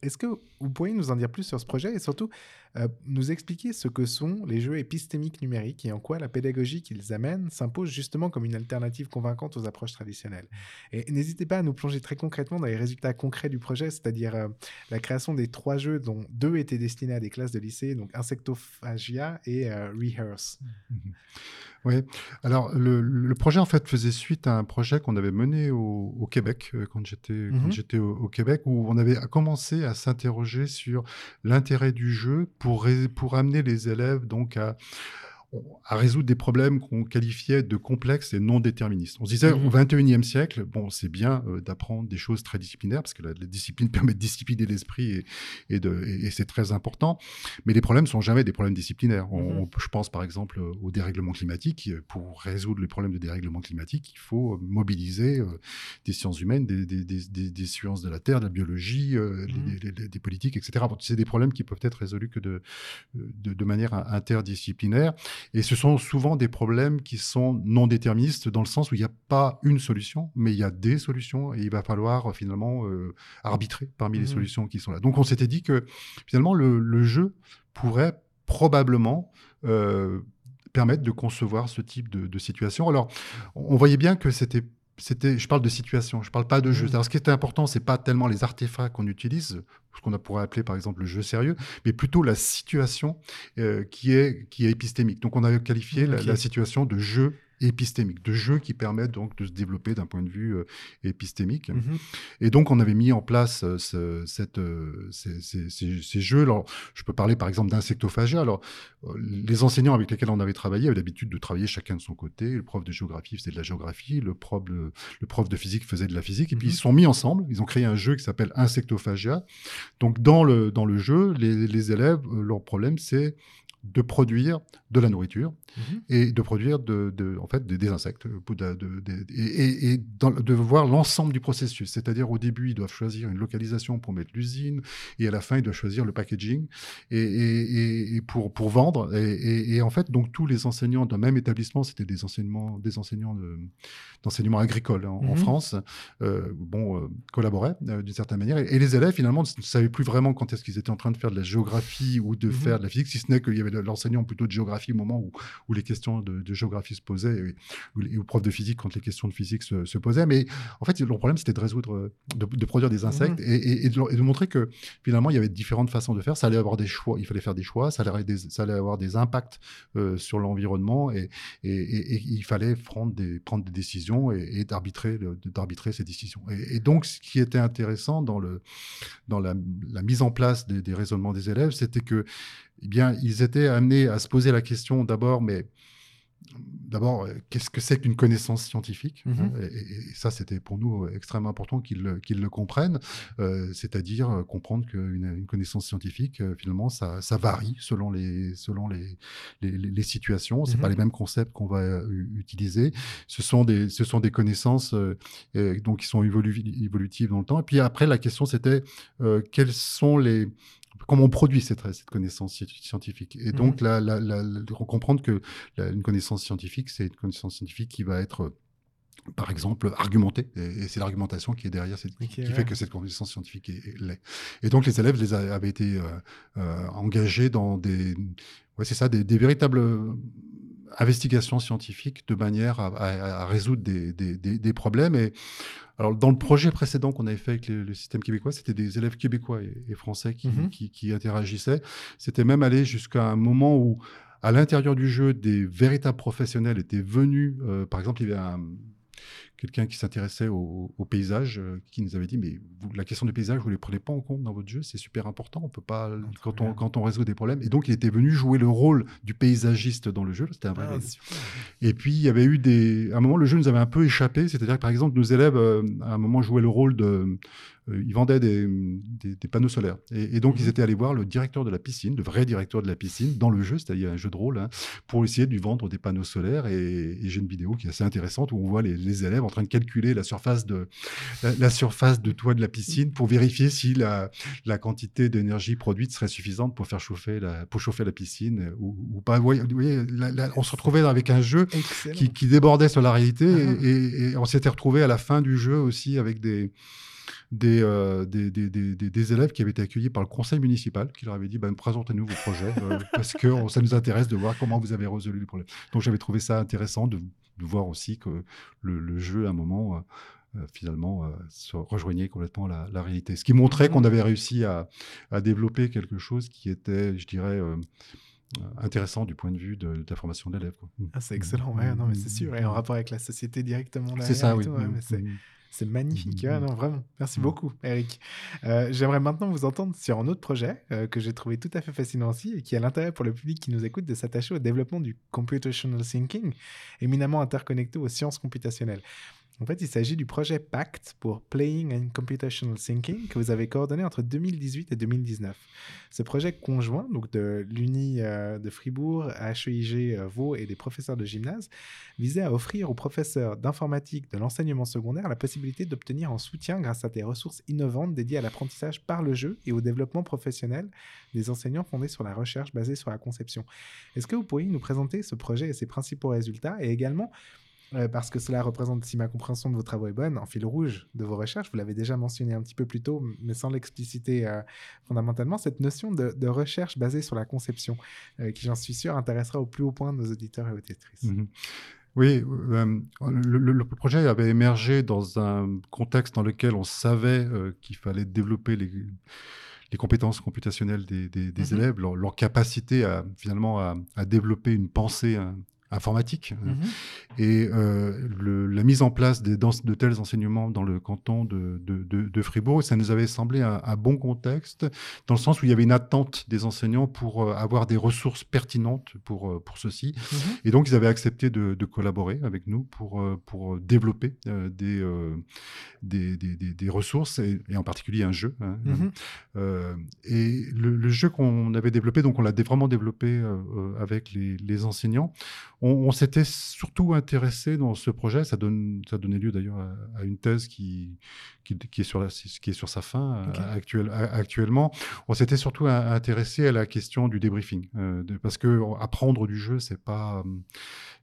Est-ce que vous pourriez nous en dire plus sur ce projet et surtout euh, nous expliquer ce que sont les jeux épistémiques numériques et en quoi la pédagogie qu'ils amènent s'impose justement comme une alternative convaincante aux approches traditionnelles? Et n'hésitez pas à nous plonger très concrètement dans les résultats concrets du projet, c'est-à-dire euh, la création des trois jeux dont deux étaient destinés à des classes de lycée, donc Insectophagia et euh, Rehearse. Oui, alors le, le projet en fait faisait suite à un projet qu'on avait mené au, au Québec euh, quand j'étais Mhm. j'étais au, au Québec où on avait commencé à s'interroger sur l'intérêt du jeu pour pour amener les élèves donc à à résoudre des problèmes qu'on qualifiait de complexes et non déterministes. On se disait, Mhm. au 21e siècle, bon, c'est bien euh, d'apprendre des choses très disciplinaires, parce que la, la discipline permet de discipliner l'esprit et, et, de- et- et c'est très important, mais les problèmes sont jamais des problèmes disciplinaires. On- Mhm. je pense par exemple euh, au dérèglement climatique. Pour résoudre les problèmes de dérèglement climatique, il faut euh, mobiliser euh, des sciences humaines, des, des- des- des- des sciences de la Terre, de la biologie, euh, Mhm. les- les- des politiques, etc. Bon, c'est des problèmes qui peuvent être résolus que de, de, de manière interdisciplinaire. Et ce sont souvent des problèmes qui sont non déterministes dans le sens où il n'y a pas une solution, mais il y a des solutions et il va falloir euh, finalement euh, arbitrer parmi les Mhm. solutions qui sont là. Donc on s'était dit que finalement le, le jeu pourrait probablement euh, permettre de concevoir ce type de, de situation. Alors on voyait bien que c'était c'était, je parle de situation, je parle pas de jeu. Mhm. Alors, ce qui était important, c'est pas tellement les artefacts qu'on utilise, ce qu'on a pourrait appeler par exemple le jeu sérieux, mais plutôt la situation euh, qui est qui est épistémique. Donc, on avait qualifié la- la, situation de jeu épistémique, de jeu qui permet donc de se développer d'un point de vue euh, épistémique. Mhm. Et donc, on avait mis en place euh, ce- cette, euh, ces, ces- ces- ces jeux. Alors, je peux parler par exemple d'insectophagia. Alors, les enseignants avec lesquels on avait travaillé avaient l'habitude de travailler chacun de son côté. Le prof de géographie faisait de la géographie, le prof de, le prof de physique faisait de la physique. Et puis, Mhm. ils se sont mis ensemble. Ils ont créé un jeu qui s'appelle Insectophagia. Donc, dans le, dans le jeu, les, les élèves, leur problème, c'est de produire de la nourriture Mhm. et de produire de, de- en fait, des, des insectes euh, de- de- de- et, et- et dans- de voir l'ensemble du processus. C'est-à-dire au début, ils doivent choisir une localisation pour mettre l'usine et à la fin, ils doivent choisir le packaging et, et- et- et pour, pour vendre. Et, en fait, donc tous les enseignants d'un même établissement, c'était des enseignements, des enseignants de- d'enseignement agricole en, en Mhm. France, euh, bon, euh, collaboraient euh, d'une certaine manière. Et, les élèves, finalement, ne savaient plus vraiment quand est-ce qu'ils étaient en train de faire de la géographie ou de Mhm. faire de la physique, si ce n'est qu'il y avait l'enseignant plutôt de géographie au moment où, où les questions de, de géographie se posaient, et, prof de physique quand les questions de physique se, se posaient. Mais en fait, leur problème, c'était de résoudre, de, de produire des insectes Mhm. et, et- et de, et montrer que finalement, il y avait différentes façons de faire. Ça allait avoir des choix, il fallait faire des choix, ça allait, des- ça allait avoir des impacts euh, sur l'environnement et, et- et- et il fallait prendre des, prendre des décisions et, et d'arbitrer, le- d'arbitrer ces décisions. Et, et donc, ce qui était intéressant dans, le, dans la, la mise en place des, des raisonnements des élèves, c'était que, eh bien, ils étaient amenés à se poser la question d'abord, mais D'abord, euh, qu'est-ce que c'est qu'une connaissance scientifique Mhm. hein, et, et- ça, c'était pour nous euh, extrêmement important qu'ils le, comprennent, euh, c'est-à-dire comprendre qu'une une connaissance scientifique, euh, finalement, ça, ça varie selon les, selon les, les, situations. C'est Mhm. pas les mêmes concepts qu'on va euh, utiliser. Ce sont des, ce sont des connaissances donc qui sont évolu- évolutives dans le temps. Et puis après, la question, c'était quels sont les comment on produit cette, cette connaissance sci- scientifique. Et donc, la, la, la- la- comprendre que une connaissance scientifique, c'est une connaissance scientifique qui va être, euh, par exemple, argumentée. Et, c'est l'argumentation qui est derrière, cette, qui ouais. fait que cette connaissance scientifique est, est- l'est. Et donc, les élèves les a- avaient été euh, euh, engagés dans des, ouais, c'est ça, des, des véritables investigations scientifiques de manière à, à- à résoudre des, des- des- des problèmes. Et alors, dans le projet précédent qu'on avait fait avec le, le système québécois, c'était des élèves québécois et, et français qui, Mhm. qui- qui interagissaient. C'était même allé jusqu'à un moment où, à l'intérieur du jeu, des véritables professionnels étaient venus. euh, par exemple, il y avait un quelqu'un qui s'intéressait au, au paysage, euh, qui nous avait dit mais vous, la question du paysage, vous ne les prenez pas en compte dans votre jeu, c'est super important. On peut pas Ah, quand on quand on résout des problèmes. Et donc il était venu jouer le rôle du paysagiste dans le jeu. C'était un vrai. Ah. Et puis, il y avait eu des. À un moment, le jeu nous avait un peu échappé. C'est-à-dire que, par exemple, nos élèves, euh, à un moment, jouaient le rôle de. Euh, ils vendaient des, des- des panneaux solaires. Et, et donc, Mhm. ils étaient allés voir le directeur de la piscine, le vrai directeur de la piscine, dans le jeu, c'est-à-dire un jeu de rôle, hein, pour essayer de lui vendre des panneaux solaires. Et, et j'ai une vidéo qui est assez intéressante où on voit les, les élèves en train de calculer la surface de, la, la surface de toit de la piscine pour vérifier si la, la quantité d'énergie produite serait suffisante pour faire chauffer la, pour chauffer la piscine ou, ou pas. Vous voyez, vous on se retrouvait avec un jeu qui, qui débordait sur la réalité. Et, et- et on s'était retrouvé à la fin du jeu aussi avec des, des, euh, des, des- des- élèves qui avaient été accueillis par le conseil municipal, qui leur avait dit ben, présentez-nous vos projets, euh, parce que on- ça nous intéresse de voir comment vous avez résolu les problèmes. Donc j'avais trouvé ça intéressant de, de voir aussi que le, le jeu, à un moment, euh, euh, finalement, euh, se rejoignait complètement la, la réalité. Ce qui montrait qu'on avait réussi à, à développer quelque chose qui était, je dirais, euh, intéressant du point de vue de, de la formation de l'élève. quoi. Ah, c'est excellent, ouais, non, mais c'est sûr. Et en rapport avec la société directement derrière. C'est ça, oui. tout, ouais, mais c'est- mm. Magnifique, Mhm. ouais, non, vraiment. Merci Mhm. beaucoup, Eric. Euh, J'aimerais maintenant vous entendre sur un autre projet euh, que j'ai trouvé tout à fait fascinant aussi et qui a l'intérêt pour le public qui nous écoute de s'attacher au développement du computational thinking, éminemment interconnecté aux sciences computationnelles. En fait, il s'agit du projet PACT pour Playing and Computational Thinking que vous avez coordonné entre 2018 et 2019. Ce projet conjoint, donc de l'Uni euh, de Fribourg, HEIG euh, Vaud et des professeurs de gymnase, visait à offrir aux professeurs d'informatique de l'enseignement secondaire la possibilité d'obtenir un soutien grâce à des ressources innovantes dédiées à l'apprentissage par le jeu et au développement professionnel des enseignants fondés sur la recherche basée sur la conception. Est-ce que vous pourriez nous présenter ce projet et ses principaux résultats et également euh, parce que cela représente, si ma compréhension de vos travaux est bonne, en fil rouge de vos recherches, vous l'avez déjà mentionné un petit peu plus tôt, mais sans l'expliciter euh, fondamentalement, cette notion de, de recherche basée sur la conception, euh, qui j'en suis sûr intéressera au plus haut point nos auditeurs et auditrices. Mhm. Oui, euh, le, projet avait émergé dans un contexte dans lequel on savait euh, qu'il fallait développer les, les compétences computationnelles des, des- des Mhm. élèves, leur, leur capacité à finalement à, à développer une pensée hein, informatique. Mhm. Et euh, le- la mise en place des, dans- de tels enseignements dans le canton de, de- de- de Fribourg, ça nous avait semblé un, un bon contexte, dans le sens où il y avait une attente des enseignants pour euh, avoir des ressources pertinentes pour, euh, pour ceci. Mhm. Et donc, ils avaient accepté de, collaborer avec nous pour, pour développer euh, des, des, des, des- ressources, et, et en particulier un jeu. hein. Mhm. Euh, et le, le jeu qu'on avait développé, donc on l'a vraiment développé avec les, les enseignants, on, on s'était surtout intéressé dans ce projet, ça, donne, ça donnait lieu d'ailleurs à, à une thèse qui, qui, qui est, sur la, qui est sur sa fin euh, actuellement. On s'était surtout intéressé à la question du débriefing, euh, de- parce que apprendre du jeu, c'est pas...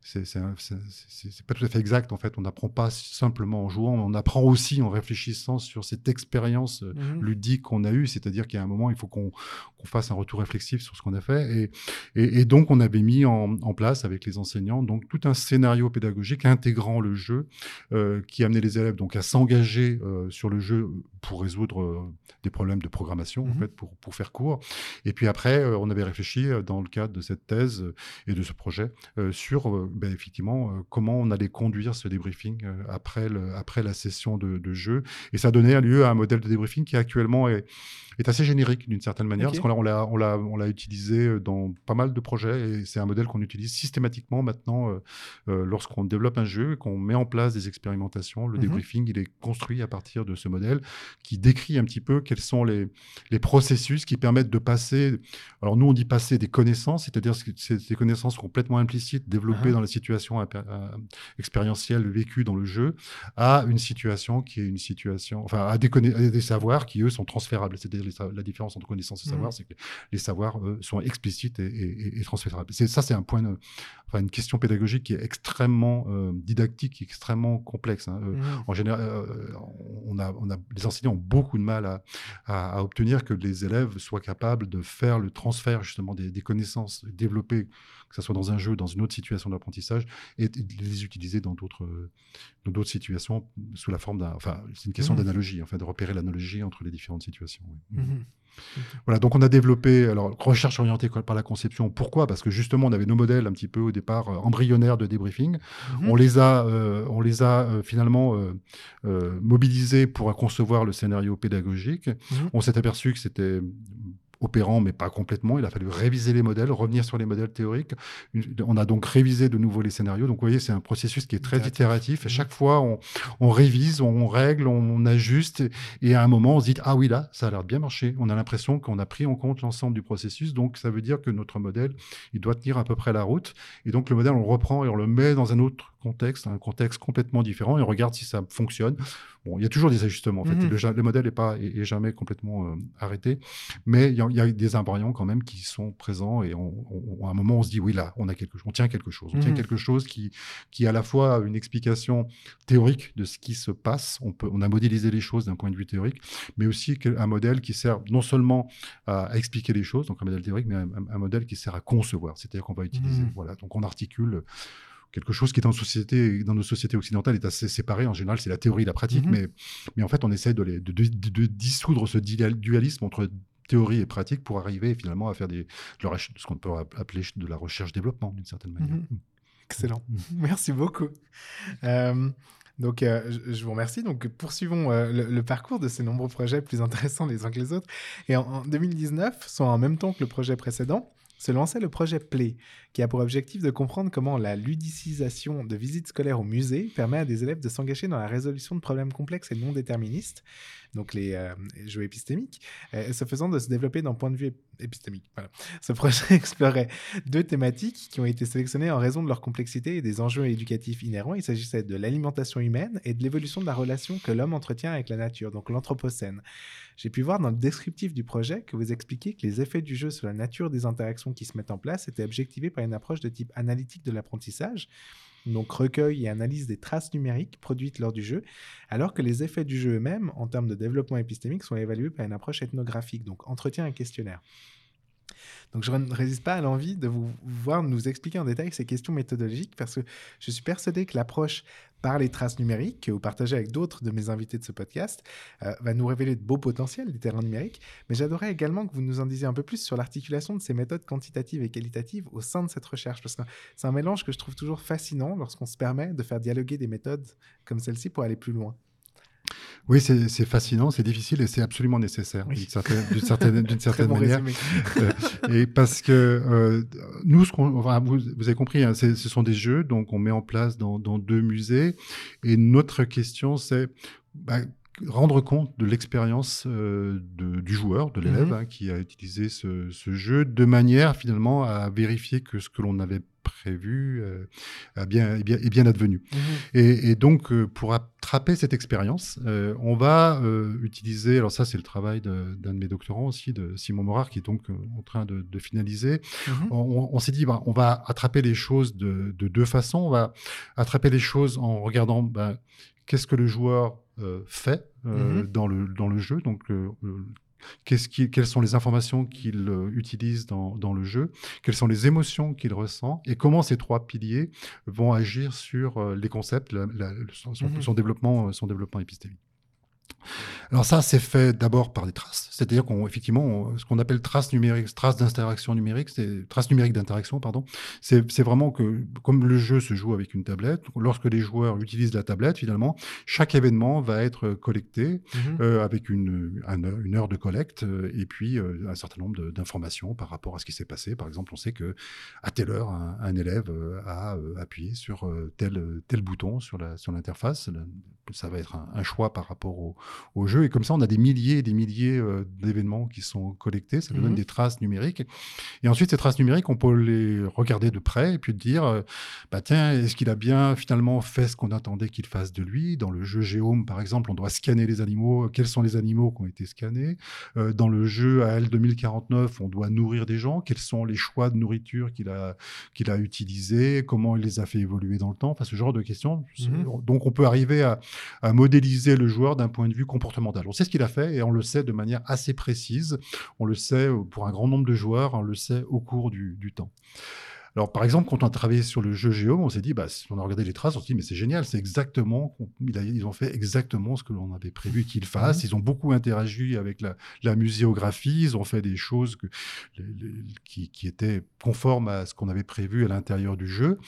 c'est c'est pas tout à fait exact en fait. On n'apprend pas simplement en jouant, on apprend aussi en réfléchissant sur cette expérience euh, Mhm. ludique qu'on a eue. C'est-à-dire qu'il y a un moment, il faut qu'on fasse un retour réflexif sur ce qu'on a fait. Et, et, et donc, on avait mis en, en place avec les donc tout un scénario pédagogique intégrant le jeu euh, qui amenait les élèves donc à s'engager euh, sur le jeu pour résoudre euh, des problèmes de programmation en Mhm. fait pour, pour faire court. Et puis après, euh, on avait réfléchi euh, dans le cadre de cette thèse et de ce projet sur ben, effectivement comment on allait conduire ce débriefing après, le, après la session de, de jeu. Et ça donnait lieu à un modèle de débriefing qui actuellement est, est assez générique d'une certaine manière, parce qu'on l'a- on l'a, on utilisé dans pas mal de projets et c'est un modèle qu'on utilise systématiquement maintenant lorsqu'on développe un jeu et qu'on met en place des expérimentations. Le Mhm. débriefing, il est construit à partir de ce modèle qui décrit un petit peu quels sont les, les processus qui permettent de passer. Alors nous, on dit passer des connaissances, c'est-à-dire des connaissances complètement implicites développées Ah. dans la situation euh, expérientielle vécue dans le jeu, à une situation qui est une situation, enfin à des, conna- à des savoirs qui eux sont transférables. C'est-à-dire la différence entre connaissances et savoir, Mhm. c'est que les savoirs eux, sont explicites et, et- et transférables. Ça, c'est un point, de- enfin une question pédagogique qui est extrêmement euh, didactique, extrêmement complexe. hein. Euh, Mhm. en général, euh, on a, on a, les enseignants ont beaucoup de mal à, obtenir que les élèves soient capables de faire le transfert justement des connaissances développées, que ce soit dans un jeu, dans une autre situation d'apprentissage, et de les utiliser dans d'autres dans d'autres situations sous la forme d'un. Enfin, c'est une question Mhm. d'analogie, enfin de repérer l'analogie entre les différentes situations. oui. Mhm. Voilà, donc on a développé, alors recherche orientée par la conception. Pourquoi? Parce que justement, on avait nos modèles un petit peu au départ euh, embryonnaires de débriefing. On les a, euh, on les a euh, finalement euh, mobilisés pour concevoir le scénario pédagogique. On s'est aperçu que c'était opérant, mais pas complètement. Il a fallu réviser les modèles, revenir sur les modèles théoriques. On a donc révisé de nouveau les scénarios. Donc, vous voyez, c'est un processus qui est très Itératif. Et Mhm. chaque fois, on, on révise, on règle, on ajuste. Et à un moment, on se dit, ah oui, là, ça a l'air de bien marcher. On a l'impression qu'on a pris en compte l'ensemble du processus. Donc, ça veut dire que notre modèle, il doit tenir à peu près la route. Et donc, le modèle, on le reprend et on le met dans un autre contexte, un contexte complètement différent, et on regarde si ça fonctionne. Bon, il y a toujours des ajustements. En fait, Mhm. le, modèle n'est pas est, est jamais complètement euh, arrêté, mais il y, a- il y a des invariants quand même qui sont présents, et on, on- à un moment, on se dit oui, là, on a quelque on tient quelque chose, on tient Mhm. quelque chose qui qui à la fois une explication théorique de ce qui se passe. On peut, on a modélisé les choses d'un point de vue théorique, mais aussi un modèle qui sert non seulement à, à expliquer les choses, donc un modèle théorique, mais un, modèle qui sert à concevoir. C'est-à-dire qu'on va utiliser, Mhm. voilà, donc on articule quelque chose qui dans, nos sociétés, dans nos sociétés occidentales est assez séparé. En général, c'est la théorie et la pratique, Mhm. mais, mais en fait, on essaie de, les- de, de- de dissoudre ce dual- dualisme entre théorie et pratique pour arriver finalement à faire des, de la reche- ce qu'on peut appeler de la recherche-développement d'une certaine manière. Mhm. Excellent. Mhm. Merci beaucoup. Euh, donc, euh, je, je vous remercie. Donc, poursuivons euh, le, le parcours de ces nombreux projets plus intéressants les uns que les autres. Et en, en 2019, soit en même temps que le projet précédent, se lançait le projet Play, qui a pour objectif de comprendre comment la ludicisation de visites scolaires au musée permet à des élèves de s'engager dans la résolution de problèmes complexes et non déterministes, donc les euh, jeux épistémiques, ce faisant de se développer d'un point de vue ép- épistémique. Ce projet explorait deux thématiques qui ont été sélectionnées en raison de leur complexité et des enjeux éducatifs inhérents. Il s'agissait de l'alimentation humaine et de l'évolution de la relation que l'homme entretient avec la nature, donc l'anthropocène. J'ai pu voir dans le descriptif du projet que vous expliquiez que les effets du jeu sur la nature des interactions qui se mettent en place étaient objectivés par une approche de type analytique de l'apprentissage, donc recueil et analyse des traces numériques produites lors du jeu, alors que les effets du jeu eux-mêmes, en termes de développement épistémique, sont évalués par une approche ethnographique, donc entretien et questionnaire. Donc je ne résiste pas à l'envie de vous voir nous expliquer en détail ces questions méthodologiques parce que je suis persuadé que l'approche par les traces numériques, que vous partagez avec d'autres de mes invités de ce podcast, euh, va nous révéler de beaux potentiels des terrains numériques. Mais j'adorerais également que vous nous en disiez un peu plus sur l'articulation de ces méthodes quantitatives et qualitatives au sein de cette recherche parce que c'est un mélange que je trouve toujours fascinant lorsqu'on se permet de faire dialoguer des méthodes comme celle-ci pour aller plus loin. Oui, c'est fascinant, c'est difficile et c'est absolument nécessaire Oui. d'une certaine, bon manière. Euh, et parce que euh, nous, ce qu'on, enfin, vous, vous avez compris, hein, ce sont des jeux, donc on met en place dans, dans deux musées. Et notre question, c'est bah, rendre compte de l'expérience euh, du joueur, de l'élève Mhm. hein, qui a utilisé ce, ce jeu, de manière finalement à vérifier que ce que l'on avait prévu euh, a bien, est, bien, est bien advenu. Mhm. Et, et donc, euh, pour attraper cette expérience, on va utiliser, alors ça c'est le travail d'un de, mes doctorants aussi, de Simon Morard, qui est donc en train de, de finaliser. Mhm. On, on s'est dit, bah, on va attraper les choses de, de deux façons. On va attraper les choses en regardant bah, qu'est-ce que le joueur fait euh, Mhm. dans, le, dans le jeu, donc qui- quelles sont les informations qu'il euh, utilise dans, dans le jeu? Quelles sont les émotions qu'il ressent? Et comment ces trois piliers vont agir sur euh, les concepts, la- la- son, développement, euh, son développement épistémique alors ça, c'est fait d'abord par des traces, c'est-à-dire qu'on effectivement on- ce qu'on appelle traces numériques, traces d'interaction numérique, c'est traces numériques d'interaction, pardon. C'est vraiment que comme le jeu se joue avec une tablette, lorsque les joueurs utilisent la tablette, finalement, chaque événement va être collecté Mhm. euh, avec une, un heure- une heure de collecte euh, et puis euh, un certain nombre d'informations par rapport à ce qui s'est passé. Par exemple, on sait que à telle heure, un, un élève a appuyé sur tel, tel bouton sur la- sur l'interface. Ça va être un, un choix par rapport au, au jeu. Et comme ça, on a des milliers et des milliers euh, d'événements qui sont collectés. Ça nous donne Mhm. des traces numériques. Et ensuite, ces traces numériques, on peut les regarder de près et puis dire, euh, bah tiens, est-ce qu'il a bien finalement fait ce qu'on attendait qu'il fasse de lui? Dans le jeu Géome, par exemple, on doit scanner les animaux. Quels sont les animaux qui ont été scannés? Euh, Dans le jeu AL 2049, on doit nourrir des gens. Quels sont les choix de nourriture qu'il a, qu'il a utilisés? Comment il les a fait évoluer dans le temps? Enfin, ce genre de questions. Mhm. Donc, on peut arriver à, à modéliser le joueur d'un point de vue comportemental. On sait ce qu'il a fait et on le sait de manière assez précise. On le sait euh, pour un grand nombre de joueurs, on le sait au cours du, du temps. Alors, par exemple, quand on a travaillé sur le jeu Géome, on s'est dit, bah, si on a regardé les traces, on s'est dit, mais c'est génial, c'est exactement, ils ont fait exactement ce que l'on avait prévu qu'ils fassent. Ils ont beaucoup interagi avec la, la muséographie, ils ont fait des choses que- les- les- qui, qui étaient conformes à ce qu'on avait prévu à l'intérieur du jeu.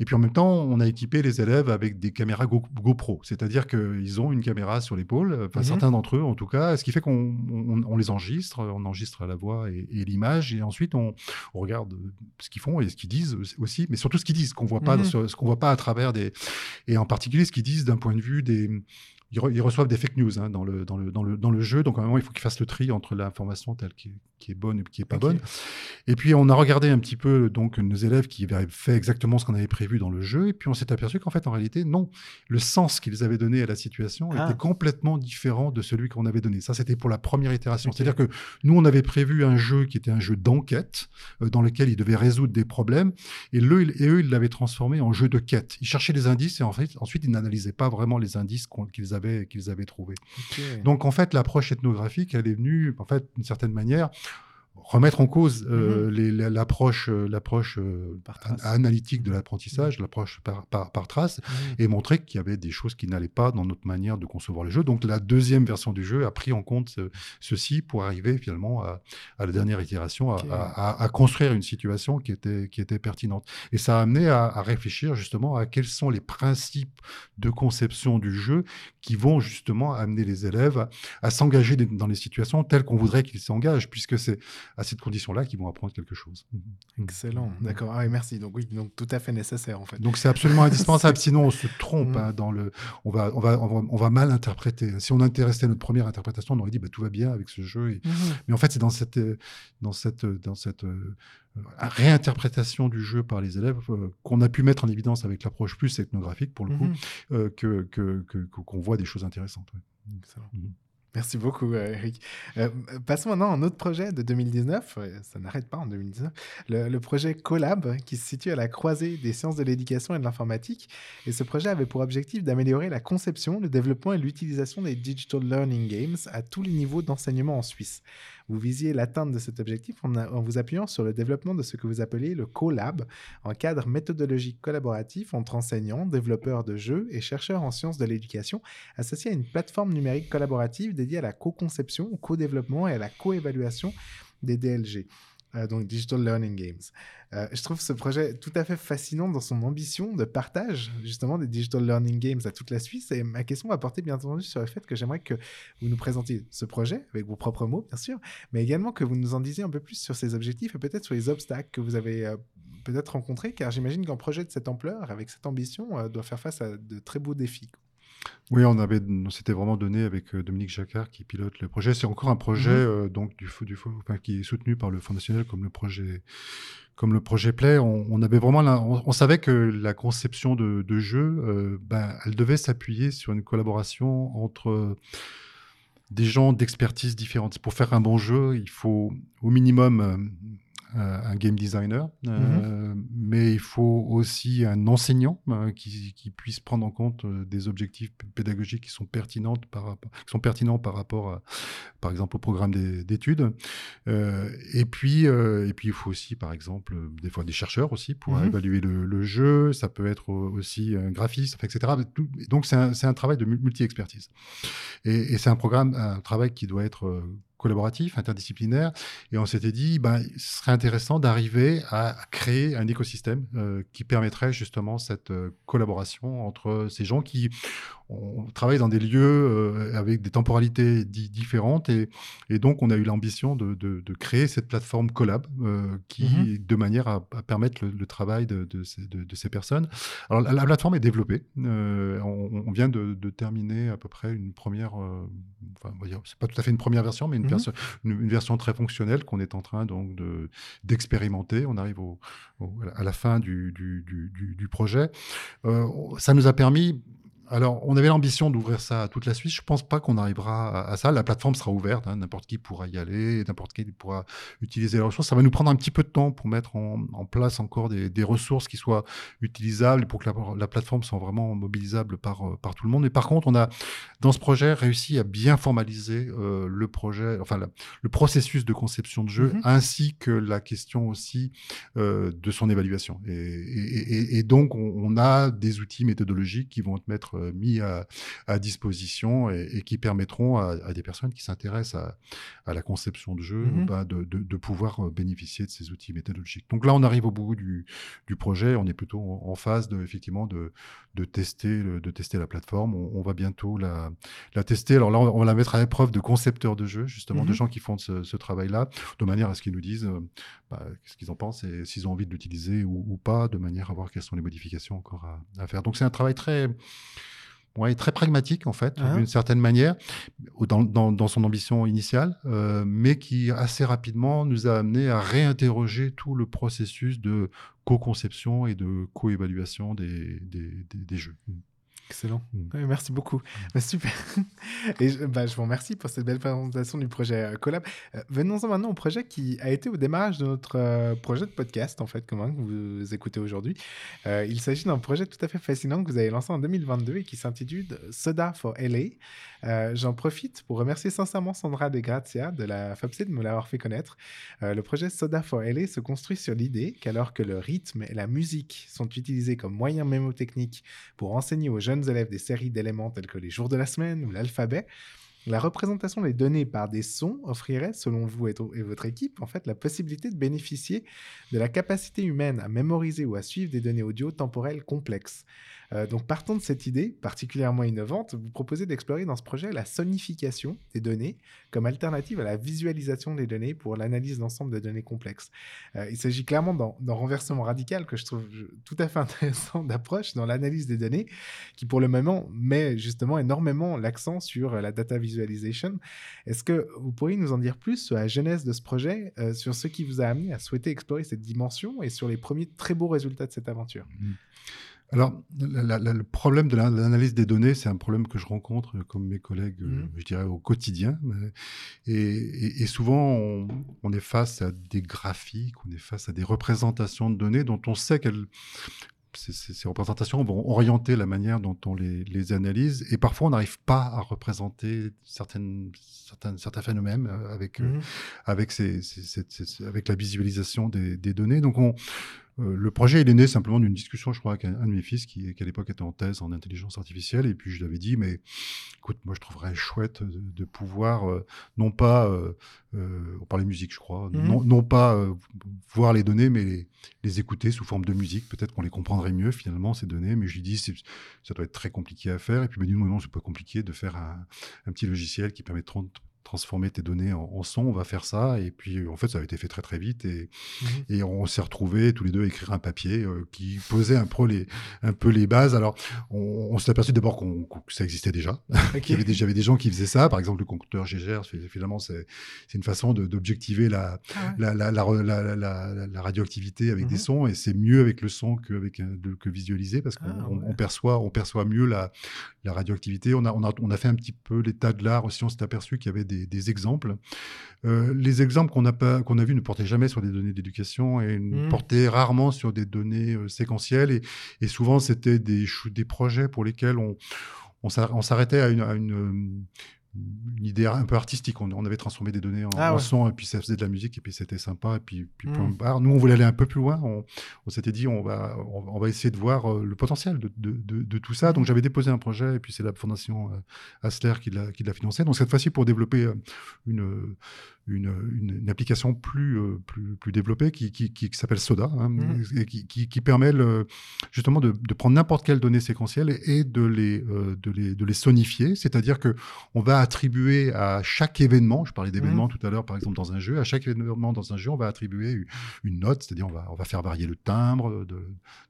Et puis en même temps, on a équipé les élèves avec des caméras Go- GoPro, c'est-à-dire qu'ils ont une caméra sur l'épaule, enfin Mhm. certains d'entre eux en tout cas, ce qui fait qu'on on- on les enregistre, on enregistre la voix et, et l'image, et ensuite on, on regarde ce qu'ils font et ce qu'ils disent aussi, mais surtout ce qu'ils disent, qu'on voit pas, Mhm. ce qu'on voit pas à travers des, et en particulier ce qu'ils disent d'un point de vue des ils, re- ils reçoivent des fake news hein, dans, le, dans, le, dans, le, dans le jeu. Donc, à un moment, il faut qu'ils fassent le tri entre l'information telle qui est, qui est bonne et qui est pas bonne. Et puis, on a regardé un petit peu donc nos élèves qui avaient fait exactement ce qu'on avait prévu dans le jeu. Et puis, on s'est aperçu qu'en fait, en réalité, non. Le sens qu'ils avaient donné à la situation Ah. était complètement différent de celui qu'on avait donné. Ça, c'était pour la première itération. C'est-à-dire que nous, on avait prévu un jeu qui était un jeu d'enquête euh, dans lequel ils devaient résoudre des problèmes. Et, le, et eux, ils l'avaient transformé en jeu de quête. Ils cherchaient des indices et en fait, ensuite, ils n'analysaient pas vraiment les indices qu'ils avaient, qu'ils avaient trouvés. Ok. Donc, en fait, l'approche ethnographique, elle est venue, en fait, d'une certaine manière, remettre en cause euh, la- l'approche euh, l'approche euh, analytique de l'apprentissage, l'approche par, par, par trace, Mhm. et montrer qu'il y avait des choses qui n'allaient pas dans notre manière de concevoir le jeu. Donc, la deuxième version du jeu a pris en compte ce- ceci pour arriver finalement à, à la dernière itération, à, à- à- construire une situation qui était, qui était pertinente. Et ça a amené à, réfléchir justement à quels sont les principes de conception du jeu qui vont justement amener les élèves à, s'engager dans les situations telles qu'on voudrait qu'ils s'engagent, puisque c'est à cette condition-là qu'ils vont apprendre quelque chose. Excellent, d'accord. Ah, oui, merci. Donc oui, donc tout à fait nécessaire en fait. Donc c'est absolument indispensable, sinon on se trompe Mm. hein, dans le, on va, on va, on va, on va mal interpréter. Si on intéressait notre première interprétation, on aurait dit bah, tout va bien avec ce jeu. Et-. Mais en fait, c'est dans cette, dans cette, dans cette euh, réinterprétation du jeu par les élèves euh, qu'on a pu mettre en évidence avec l'approche plus ethnographique pour le coup, euh, que qu'on voit des choses intéressantes. ouais. Excellent. Merci beaucoup, euh, Eric. Euh, passons maintenant à un autre projet de 2019. euh, Ça n'arrête pas en 2019. Le, le projet Collab, qui se situe à la croisée des sciences de l'éducation et de l'informatique. Et ce projet avait pour objectif d'améliorer la conception, le développement et l'utilisation des Digital Learning Games à tous les niveaux d'enseignement en Suisse. Vous visiez l'atteinte de cet objectif en, vous appuyant sur le développement de ce que vous appelez le Collab, un cadre méthodologique collaboratif entre enseignants, développeurs de jeux et chercheurs en sciences de l'éducation associé à une plateforme numérique collaborative dédiée à la co-conception, au co-développement et à la co-évaluation des DLG, euh, donc Digital Learning Games. Euh, je trouve ce projet tout à fait fascinant dans son ambition de partage justement des Digital Learning Games à toute la Suisse. Et ma question va porter bien entendu sur le fait que j'aimerais que vous nous présentiez ce projet avec vos propres mots, bien sûr, mais également que vous nous en disiez un peu plus sur ses objectifs et peut-être sur les obstacles que vous avez euh, peut-être rencontrés, car j'imagine qu'un projet de cette ampleur, avec cette ambition, doit faire face à de très beaux défis. Oui, on avait, on s'était vraiment donné avec euh, Dominique Jacquard qui pilote le projet. C'est encore un projet Mhm. euh, donc du, enfin, qui est soutenu par le Fonds national comme le projet comme le projet Play. On, on avait vraiment, la- on, on savait que la conception de, de jeu, euh, ben, elle devait s'appuyer sur une collaboration entre des gens d'expertise différentes. Pour faire un bon jeu, il faut au minimum un game designer, euh, mais il faut aussi un enseignant euh, qui, qui puisse prendre en compte euh, des objectifs pédagogiques qui sont pertinents par rapport, qui sont pertinents par rapport, à, par exemple, au programme des- d'études. Euh, et puis, euh, et puis, il faut aussi, par exemple, euh, des fois des chercheurs aussi pour Mhm. évaluer le, le jeu. Ça peut être euh, aussi un graphiste, etc. Et Donc, c'est un, travail de mu- multi-expertise. Et, et c'est un programme, un travail qui doit être euh, collaboratif, interdisciplinaire. Et on s'était dit, ben, ce serait intéressant d'arriver à créer un écosystème euh, qui permettrait justement cette euh, collaboration entre ces gens qui on travaille dans des lieux euh, avec des temporalités di- différentes et, et donc on a eu l'ambition de, de- de créer cette plateforme collab euh, qui Mhm. de manière à, à permettre le, le travail de, de ces, personnes. Alors la, la plateforme est développée. Euh, on, on vient de, terminer à peu près une première, enfin, c'est pas tout à fait une première version, mais une, Mhm. Version, une, version très fonctionnelle qu'on est en train donc de d'expérimenter. On arrive au, à la fin du- du projet. Euh, ça nous a permis alors, on avait l'ambition d'ouvrir ça à toute la Suisse. Je ne pense pas qu'on arrivera à, ça. La plateforme sera ouverte, hein. n'importe qui pourra y aller, n'importe qui pourra utiliser les ressources. Ça va nous prendre un petit peu de temps pour mettre en, place encore des, ressources qui soient utilisables pour que la, plateforme soit vraiment mobilisable par, euh, par tout le monde. Mais par contre, on a, dans ce projet, réussi à bien formaliser euh, le projet, enfin, le processus de conception de jeu, mm-hmm. ainsi que la question aussi euh, de son évaluation. Et, donc, on, on, a des outils méthodologiques qui vont être mettre euh, mis à, disposition et, qui permettront à, des personnes qui s'intéressent à, la conception de jeu mmh bah, de, pouvoir euh, bénéficier de ces outils méthodologiques. Donc là, on arrive au bout du, projet. On est plutôt en, phase de, effectivement de, tester, de tester la plateforme. On, va bientôt la, tester. Alors là, on, va la mettre à l'épreuve de concepteurs de jeux, justement, de mmh gens qui font ce, travail-là, de manière à ce qu'ils nous disent euh, bah, ce qu'ils en pensent et s'ils ont envie de l'utiliser ou, pas, de manière à voir quelles sont les modifications encore à, à faire. Donc c'est un travail très ouais, très pragmatique en fait, ah. d'une certaine manière, dans, dans, dans, son ambition initiale, euh, mais qui assez rapidement nous a amené à réinterroger tout le processus de co-conception et de co-évaluation des, des, des, jeux. Excellent. Merci beaucoup. Bah, super. Et je, bah, je, vous remercie pour cette belle présentation du projet euh, Collab. Euh, venons-en maintenant au projet qui a été au démarrage de notre euh, projet de podcast, en fait, comment que vous écoutez aujourd'hui. il s'agit d'un projet tout à fait fascinant que vous avez lancé en 2022 et qui s'intitule Soda for LA. J'en profite pour remercier sincèrement Sandra De Grazia de la FAPC de me l'avoir fait connaître. le projet Soda for LA se construit sur l'idée qu'alors que le rythme et la musique sont utilisés comme moyens mémotechniques pour enseigner aux jeunes élèves des séries d'éléments tels que les jours de la semaine ou l'alphabet, la représentation des données par des sons offrirait, selon vous et, votre équipe, en fait, la possibilité de bénéficier de la capacité humaine à mémoriser ou à suivre des données audio temporelles complexes. Euh, donc, partant de cette idée particulièrement innovante, vous proposez d'explorer dans ce projet la sonification des données comme alternative à la visualisation des données pour l'analyse d'ensemble de données complexes. Euh, il s'agit clairement d'un renversement radical que je trouve tout à fait intéressant d'approche dans l'analyse des données, qui pour le moment met justement énormément l'accent sur la data visualization. Est-ce que vous pourriez nous en dire plus sur la genèse de ce projet, euh, sur ce qui vous a amené à souhaiter explorer cette dimension et sur les premiers très beaux résultats de cette aventure? Mmh. Alors, le problème de l'analyse des données, c'est un problème que je rencontre comme mes collègues, euh, mmh. je dirais, au quotidien. Et, souvent, on, est face à des graphiques, on est face à des représentations de données dont on sait qu'elles ces, représentations vont orienter la manière dont on les, analyse et parfois on n'arrive pas à représenter certaines, certains, certains phénomènes euh, avec, euh, mmh. ces, avec la visualisation des, des données. Donc on, euh, le projet, il est né simplement d'une discussion, je crois, avec un, de mes fils qui, à l'époque était en thèse en intelligence artificielle. Et puis je lui avais dit, mais écoute, moi je trouverais chouette de, pouvoir, euh, non pas, euh, on parlait musique, je crois, mmh non, pas voir les données, mais les, écouter sous forme de musique. Peut-être qu'on les comprendrait mieux finalement, ces données. Mais je lui dis, ça doit être très compliqué à faire. Et puis il m'a dit, non, non, c'est pas compliqué de faire un, un petit logiciel qui permet de transformer tes données en, son, on va faire ça. Et puis, en fait, ça a été fait très, très vite. Et, mmh et on s'est retrouvés tous les deux à écrire un papier euh, qui posait un, peu les, un peu les bases. Alors, on, s'est aperçu d'abord qu'on, que ça existait déjà. Il y avait déjà des gens qui faisaient ça. Par exemple, le compteur GGR, finalement, c'est, une façon d'objectiver la, ah la, la, la, radioactivité avec des mmh sons. Et c'est mieux avec le son qu'avec, que visualiser parce qu'on ah perçoit, on perçoit mieux la, la radioactivité. On a, on, a, on a fait un petit peu l'état de l'art aussi. On s'est aperçu qu'il y avait des des, exemples. Euh, les exemples qu'on a, pas, qu'on a vus ne portaient jamais sur des données d'éducation et mmh. portaient rarement sur des données euh, séquentielles. Et, et souvent, c'était des, des projets pour lesquels on, on s'arrêtait à une, une idée un peu artistique. On, avait transformé des données en, ah son, et puis ça faisait de la musique, et puis c'était sympa, et puis, puis point hmm. barre. Nous, on voulait aller un peu plus loin. On, s'était dit, on va, on, va essayer de voir euh, le potentiel de, de, de, tout ça. Donc, j'avais déposé un projet, et puis c'est la fondation euh, Asler qui l'a financé. Donc, cette fois-ci, pour développer euh, une une, une, application plus, euh, plus, plus, développée qui, qui, qui, s'appelle Soda, hein, mmh. et qui, qui, permet le, justement de, de prendre n'importe quelle donnée séquentielle et de les, euh, de les, de les sonifier. C'est-à-dire que on va attribuer à chaque événement, je parlais d'événements mmh. tout à l'heure, par exemple dans un jeu, à chaque événement dans un jeu, on va attribuer une note, c'est-à-dire on va, on va faire varier le timbre de,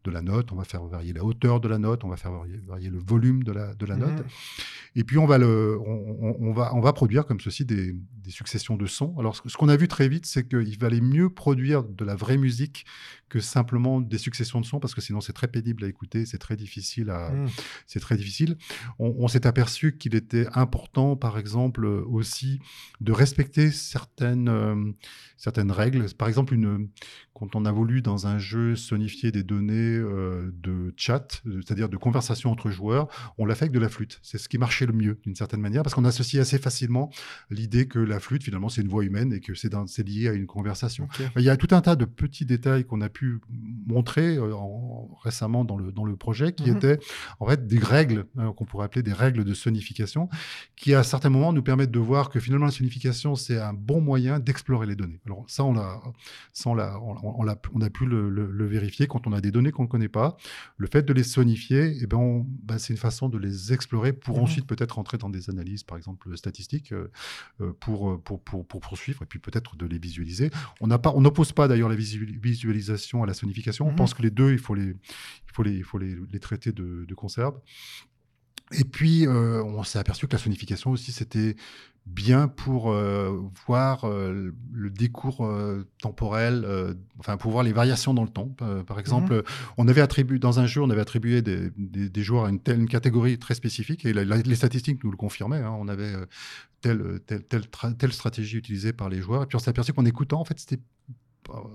de, la note, on va faire varier la hauteur de la note, on va faire varier, varier le volume de la, de la note. Mmh. Et puis on va, le, on, on, va, on va produire comme ceci des, des successions de sons. Alors, ce qu'on a vu très vite, c'est qu'il valait mieux produire de la vraie musique que simplement des successions de sons, parce que sinon c'est très pénible à écouter, c'est très difficile à, Mm. c'est très difficile. On, on s'est aperçu qu'il était important, par exemple, aussi de respecter certaines, euh, certaines règles. Par exemple, une, quand on a voulu dans un jeu sonifier des données euh, de chat, c'est-à-dire de conversation entre joueurs, on l'a fait avec de la flûte. C'est ce qui marchait le mieux, d'une certaine manière, parce qu'on associe assez facilement l'idée que la flûte, finalement, c'est une voix humaine et que c'est lié à une conversation. Il y a tout un tas de petits détails qu'on a pu montrer euh, en- récemment dans le, dans le projet qui Mhm. étaient en fait des règles, euh, qu'on pourrait appeler des règles de sonification, qui à certains moments nous permettent de voir que finalement la sonification, c'est un bon moyen d'explorer les données. Alors ça, on, l'a, ça, on, l'a, on, a pu le, le- le vérifier quand on a des données qu'on ne connaît pas. Le fait de les sonifier, eh ben, ben, c'est une façon de les explorer pour Mhm. ensuite peut-être rentrer dans des analyses, par exemple statistiques, euh, pour, pour, pour, pour poursuivre et puis peut-être de les visualiser. On n'oppose pas d'ailleurs la visu- à la sonification. On Mhm. pense que les deux, il faut les, il faut les, il faut les, les traiter de, de conserve. Et puis, euh, on s'est aperçu que la sonification aussi, c'était bien pour euh, voir euh, le décours euh, temporel, enfin pour voir les variations dans le temps. Par exemple, on avait attribué dans un jeu, on avait attribué des, des- des joueurs à une telle une catégorie très spécifique et la- la- les statistiques nous le confirmaient. hein. on avait telle, telle, telle, telle stratégie utilisée par les joueurs et puis on s'est aperçu qu'en écoutant, en fait, c'était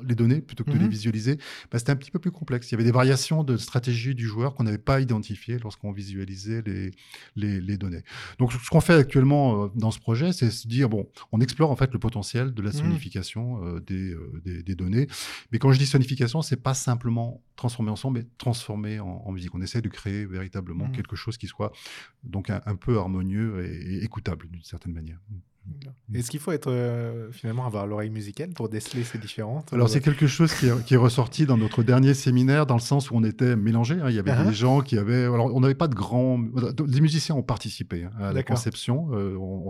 les données plutôt que de les Mhm. visualiser, bah, c'était un petit peu plus complexe. Il y avait des variations de stratégie du joueur qu'on n'avait pas identifiées lorsqu'on visualisait les, les, les données. Donc, ce qu'on fait actuellement euh, dans ce projet, c'est se dire bon, on explore en fait le potentiel de la Mhm. sonification euh, des, euh, des, des données. Mais quand je dis sonification, c'est pas simplement transformer en son, mais transformer en, en musique. On essaie de créer véritablement Mhm. quelque chose qui soit donc un, un peu harmonieux et, et écoutable d'une certaine manière. Est-ce qu'il faut être euh, finalement avoir l'oreille musicale pour déceler ces différentes Alors c'est quelque chose qui est, qui est ressorti dans notre dernier séminaire, dans le sens où on était mélangés. hein. Il y avait Ah. des gens qui avaient... Alors on n'avait pas de grands... Les musiciens ont participé hein, à la conception. Euh, on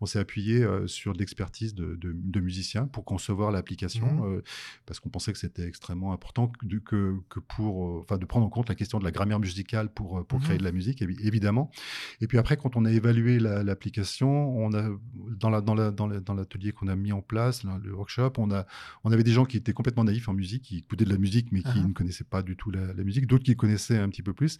on s'est appuyé euh, sur l'expertise de, de- de musiciens pour concevoir l'application, euh, parce qu'on pensait que c'était extrêmement important que, de- que, que pour... euh, Enfin, de prendre en compte la question de la grammaire musicale pour, euh, pour Mhm. créer de la musique, évi- évidemment. Et puis après, quand on a évalué la- l'application, on a dans la dans la dans la- dans l'atelier qu'on a mis en place, le workshop, on a on avait des gens qui étaient complètement naïfs en musique, qui écoutaient de la musique mais qui Ah. ne connaissaient pas du tout la, la musique, d'autres qui connaissaient un petit peu plus.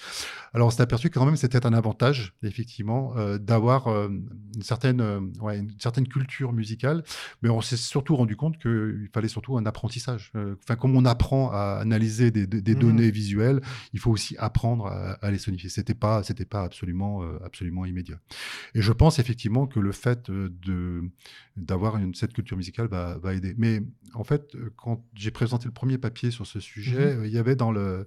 Alors on s'est aperçu que quand même c'était un avantage effectivement euh, d'avoir euh, une certaine euh, ouais, une certaine culture musicale, mais on s'est surtout rendu compte qu'il fallait surtout un apprentissage. Enfin comme on apprend à analyser des, des- des Mhm. données visuelles, il faut aussi apprendre à, à les sonifier. C'était pas c'était pas absolument absolument immédiat. Et je pense effectivement que le fait de d'avoir cette culture musicale va, va aider. Mais en fait, quand j'ai présenté le premier papier sur ce sujet, Mhm. il y avait dans le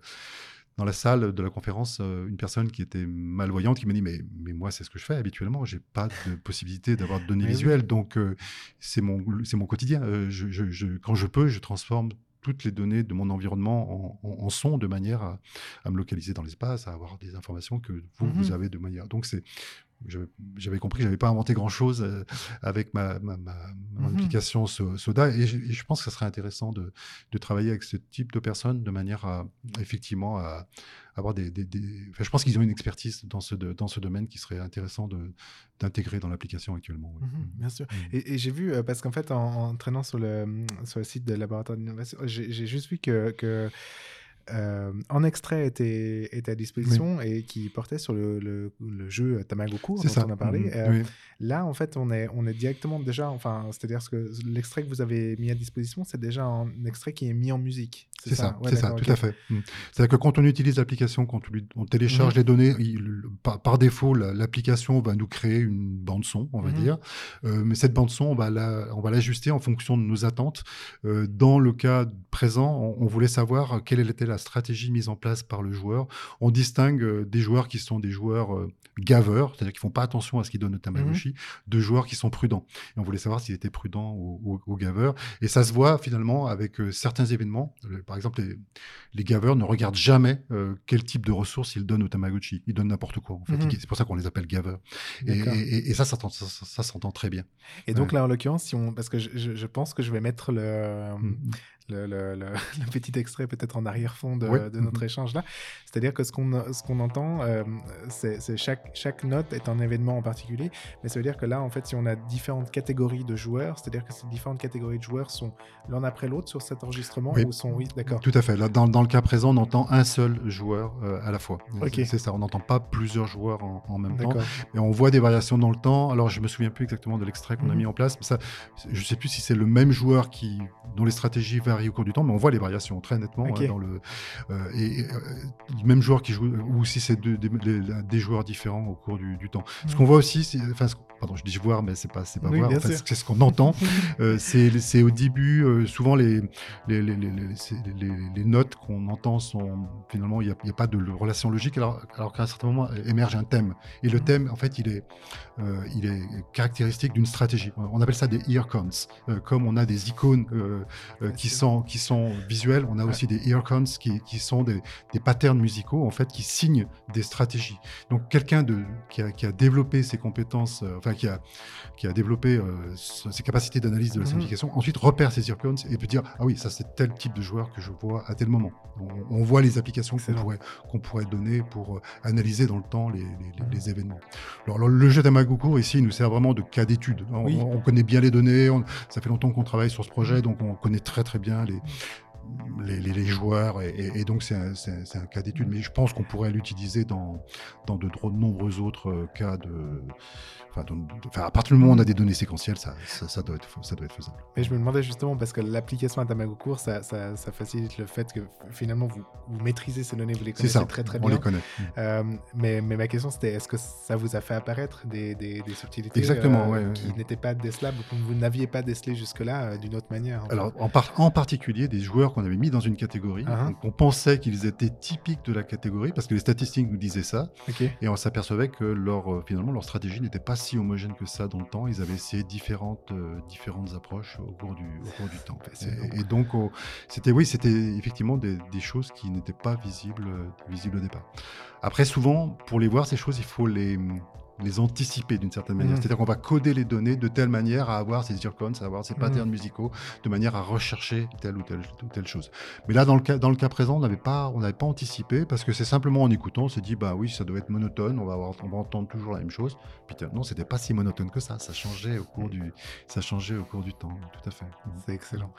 dans la salle de la conférence euh, une personne qui était malvoyante qui m'a dit mais mais moi c'est ce que je fais habituellement j'ai pas de possibilité d'avoir de données visuelles donc euh, c'est mon c'est mon quotidien Euh, je, je- je- quand je peux je transforme toutes les données de mon environnement en, en, en son de manière à, à me localiser dans l'espace, à avoir des informations que vous, Mhm. vous avez de manière. Donc, c'est, j'avais compris que j'avais pas inventé grand chose avec ma, ma, ma, ma Mhm. application So- Soda et je, et je pense que ce serait intéressant de, de travailler avec ce type de personnes de manière à effectivement à avoir des. des- des- enfin, je pense qu'ils ont une expertise dans ce, de- dans ce domaine qui serait intéressant d'intégrer dans l'application actuellement. oui. Mhm, bien sûr. Mhm. Et, et j'ai vu, euh, parce qu'en fait, en, en traînant sur le, sur le site de laboratoire d'innovation, j'ai j'ai juste vu que, que euh, en extrait était, était à disposition et qui portait sur le, le, le jeu Tamagoku dont ça. on a parlé. Mhm. Euh, Oui. Là, en fait, on est, on est directement déjà, enfin, c'est-à-dire que l'extrait que vous avez mis à disposition, c'est déjà un extrait qui est mis en musique. C'est ça, Ouais, c'est ça, tout à fait. Mm. C'est-à-dire que quand on utilise l'application, quand on, lui- on télécharge Mhm. les données, il- par, par défaut, la- l'application va nous créer une bande son, on va Mhm. dire. Euh, mais cette bande son, on va la- on va l'ajuster en fonction de nos attentes. Euh, dans le cas présent, on, on voulait savoir quelle était la stratégie mise en place par le joueur. On distingue euh, des joueurs qui sont des joueurs euh, gaveurs, c'est-à-dire qui font pas attention à ce qu'ils donnent au Tamagotchi, Mhm. de joueurs qui sont prudents. Et on voulait savoir s'ils étaient prudents ou, ou- ou gaveurs. Et ça se voit finalement avec euh, certains événements. Le- par exemple, les, les gaveurs ne regardent jamais euh, quel type de ressources ils donnent au Tamagotchi. Ils donnent n'importe quoi. En fait. Mhm. C'est pour ça qu'on les appelle gaveurs. Et, D'accord. et- et ça, ça, s'entend- ça, ça- ça s'entend très bien. Et donc Ouais. là, en l'occurrence, si on... parce que je, pense que je vais mettre le, Mhm. Le, le- le- le petit extrait peut-être en arrière-fond de, Oui. de notre Mhm. échange là. C'est-à-dire que ce qu'on ce qu'on entend, euh, c'est chaque, chaque note est un événement en particulier, mais ça veut dire que là, en fait, si on a différentes catégories de joueurs, c'est-à-dire que ces différentes catégories de joueurs sont l'un après l'autre sur cet enregistrement Oui. ou sont oui, d'accord. Tout à fait. Là, dans, dans le cas présent, on entend un seul joueur euh, à la fois. C'est- ça, on n'entend pas plusieurs joueurs en, en même temps. Et on voit des variations dans le temps. Alors, je me souviens plus exactement de l'extrait qu'on a Mhm. mis en place. Mais ça, je sais plus si c'est le même joueur qui, dont les stratégies au cours du temps, mais on voit les variations très nettement hein, dans le euh, et, et, euh, même joueur qui joue, ou si c'est deux- des, des- des joueurs différents au cours du, du temps. Ce qu'on voit aussi, c'est- enfin, ce- pardon, je dis voir, mais c'est pas, c'est pas Oui, voir. c'est ce qu'on entend. Euh, c'est c'est au début, euh, souvent les, les, les, les, notes qu'on entend sont finalement, il n'y a, pas de relation logique, alors, alors qu'à un certain moment émerge un thème. Et le thème, en fait, il est, euh, il est caractéristique d'une stratégie. On appelle ça des ear counts. Euh, comme on a des icônes qui, sont, qui sont visuelles, on a aussi des ear counts qui, qui sont des, des patterns musicaux, en fait, qui signent des stratégies. Donc, quelqu'un qui, a, qui a développé ses compétences, euh, enfin, qui a, qui a développé euh, ses capacités d'analyse de la Mhm. signification, ensuite repère ces ear counts et peut dire Ah oui, ça, c'est tel type de joueur que je vois à tel moment. On, on voit les applications qu'on pourrait, qu'on pourrait donner pour euh, analyser dans le temps les, les- les- les événements. Alors, alors, le jeu Tamagoku, ici, il nous sert vraiment de cas d'étude. On, Oui. on connaît bien les données, on- ça fait longtemps qu'on travaille sur ce projet, donc on connaît très très bien les, joueurs, et, donc c'est un, cas d'étude. Mais je pense qu'on pourrait l'utiliser dans, de nombreux autres euh, cas de... Enfin, à partir du moment où on a des données séquentielles, ça, ça, ça doit, être, ça doit être faisable. Mais je me demandais justement, parce que l'application à Tamagocourt, ça, ça, ça facilite le fait que finalement vous, vous maîtrisez ces données, vous les connaissez très très on bien. les connaît. Euh, mais, mais ma question c'était est-ce que ça vous a fait apparaître des, des, des subtilités Exactement, euh, ouais, qui ouais. n'étaient pas décelables ou que vous n'aviez pas décelées jusque-là euh, d'une autre manière en Alors, en, par- en particulier, des joueurs qu'on avait mis dans une catégorie, donc on pensait qu'ils étaient typiques de la catégorie, parce que les statistiques nous disaient ça, et on s'apercevait que leur, finalement, leur stratégie n'était pas si homogène que ça dans le temps. Ils avaient essayé différentes, euh, différentes approches au cours du, au cours du temps. Et, donc, c'était oui, c'était effectivement des, des choses qui n'étaient pas visibles, euh, visibles au départ. Après, souvent, pour les voir, ces choses, il faut les les anticiper d'une certaine manière. Mhm. C'est-à-dire qu'on va coder les données de telle manière à avoir ces ear counts, à avoir ces patterns musicaux, de manière à rechercher telle ou telle, ou telle chose. Mais là, dans le cas, dans le cas présent, on n'avait pas, on n'avait pas anticipé parce que c'est simplement en écoutant, on s'est dit, bah oui, ça doit être monotone, on va, avoir, on va entendre toujours la même chose. Puis tiens, non, c'était pas si monotone que ça, ça changeait au cours du, ça changeait au cours du temps, tout à fait. C'est excellent.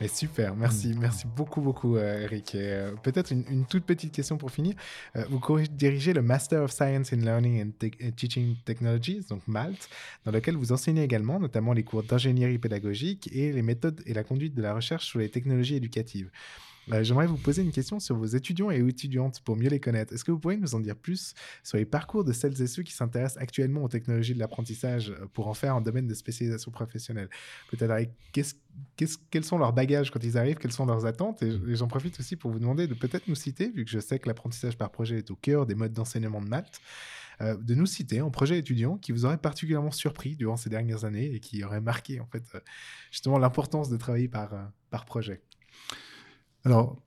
Mais super, merci, merci beaucoup, beaucoup, euh, Eric. Et, euh, Peut-être une, une toute petite question pour finir. Euh, vous dirigez le Master of Science in Learning and Te- and Teaching Technologies, donc MALT, dans lequel vous enseignez également, notamment les cours d'ingénierie pédagogique et les méthodes et la conduite de la recherche sur les technologies éducatives. Euh, J'aimerais vous poser une question sur vos étudiants et étudiantes pour mieux les connaître. Est-ce que vous pourriez nous en dire plus sur les parcours de celles et ceux qui s'intéressent actuellement aux technologies de l'apprentissage euh, pour en faire un domaine de spécialisation professionnelle? Peut-être quels sont leurs bagages quand ils arrivent, quelles sont leurs attentes? Et, j'en profite aussi pour vous demander de peut-être nous citer, vu que je sais que l'apprentissage par projet est au cœur des modes d'enseignement de Malte, euh, de nous citer un projet étudiant qui vous aurait particulièrement surpris durant ces dernières années et qui aurait marqué en fait euh, justement l'importance de travailler par projet. Alors,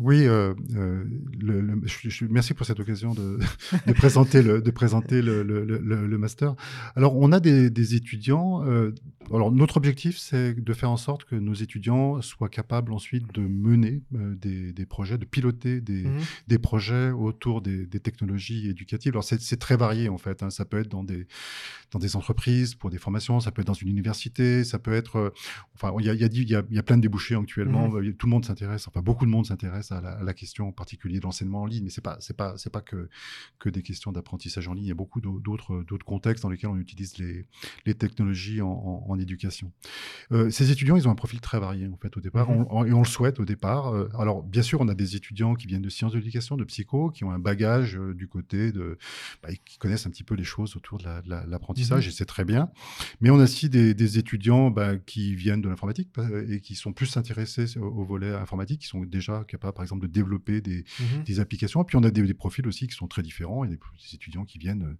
oui, euh, euh, le, le- je, je- merci pour cette occasion de, de présenter, le, de présenter le, master. Alors, on a des, des étudiants. euh, alors, notre objectif, c'est de faire en sorte que nos étudiants soient capables ensuite de mener des, des projets, de piloter des, Mhm. des projets autour des, technologies éducatives. Alors, c'est très varié, en fait. hein. Ça peut être dans des, dans des entreprises, pour des formations, ça peut être dans une université, ça peut être... enfin, il y a, y, a, il y, a, il y a plein de débouchés actuellement. Mhm. Tout le monde s'intéresse, enfin, beaucoup de monde s'intéresse à, la- à la question en particulier de l'enseignement en ligne, mais pas, c'est pas, c'est pas que, que des questions d'apprentissage en ligne. Il y a beaucoup d'au- d'autres, d'autres contextes dans lesquels on utilise les, les technologies en, en- en éducation. Euh, ces étudiants, ils ont un profil très varié, en fait, au départ, Mhm. on- on- et on le souhaite au départ. Euh, alors, bien sûr, on a des étudiants qui viennent de sciences de l'éducation, de psycho, qui ont un bagage euh, du côté de, bah, qui connaissent un petit peu les choses autour de la- de la- de l'apprentissage, Mhm. et c'est très bien. Mais on a aussi des, des étudiants bah, qui viennent de l'informatique euh, et qui sont plus intéressés au, au volet informatique, sont déjà capables, par exemple, de développer des, des applications. Et puis on a des, des profils aussi qui sont très différents. Il y a des, des étudiants qui viennent,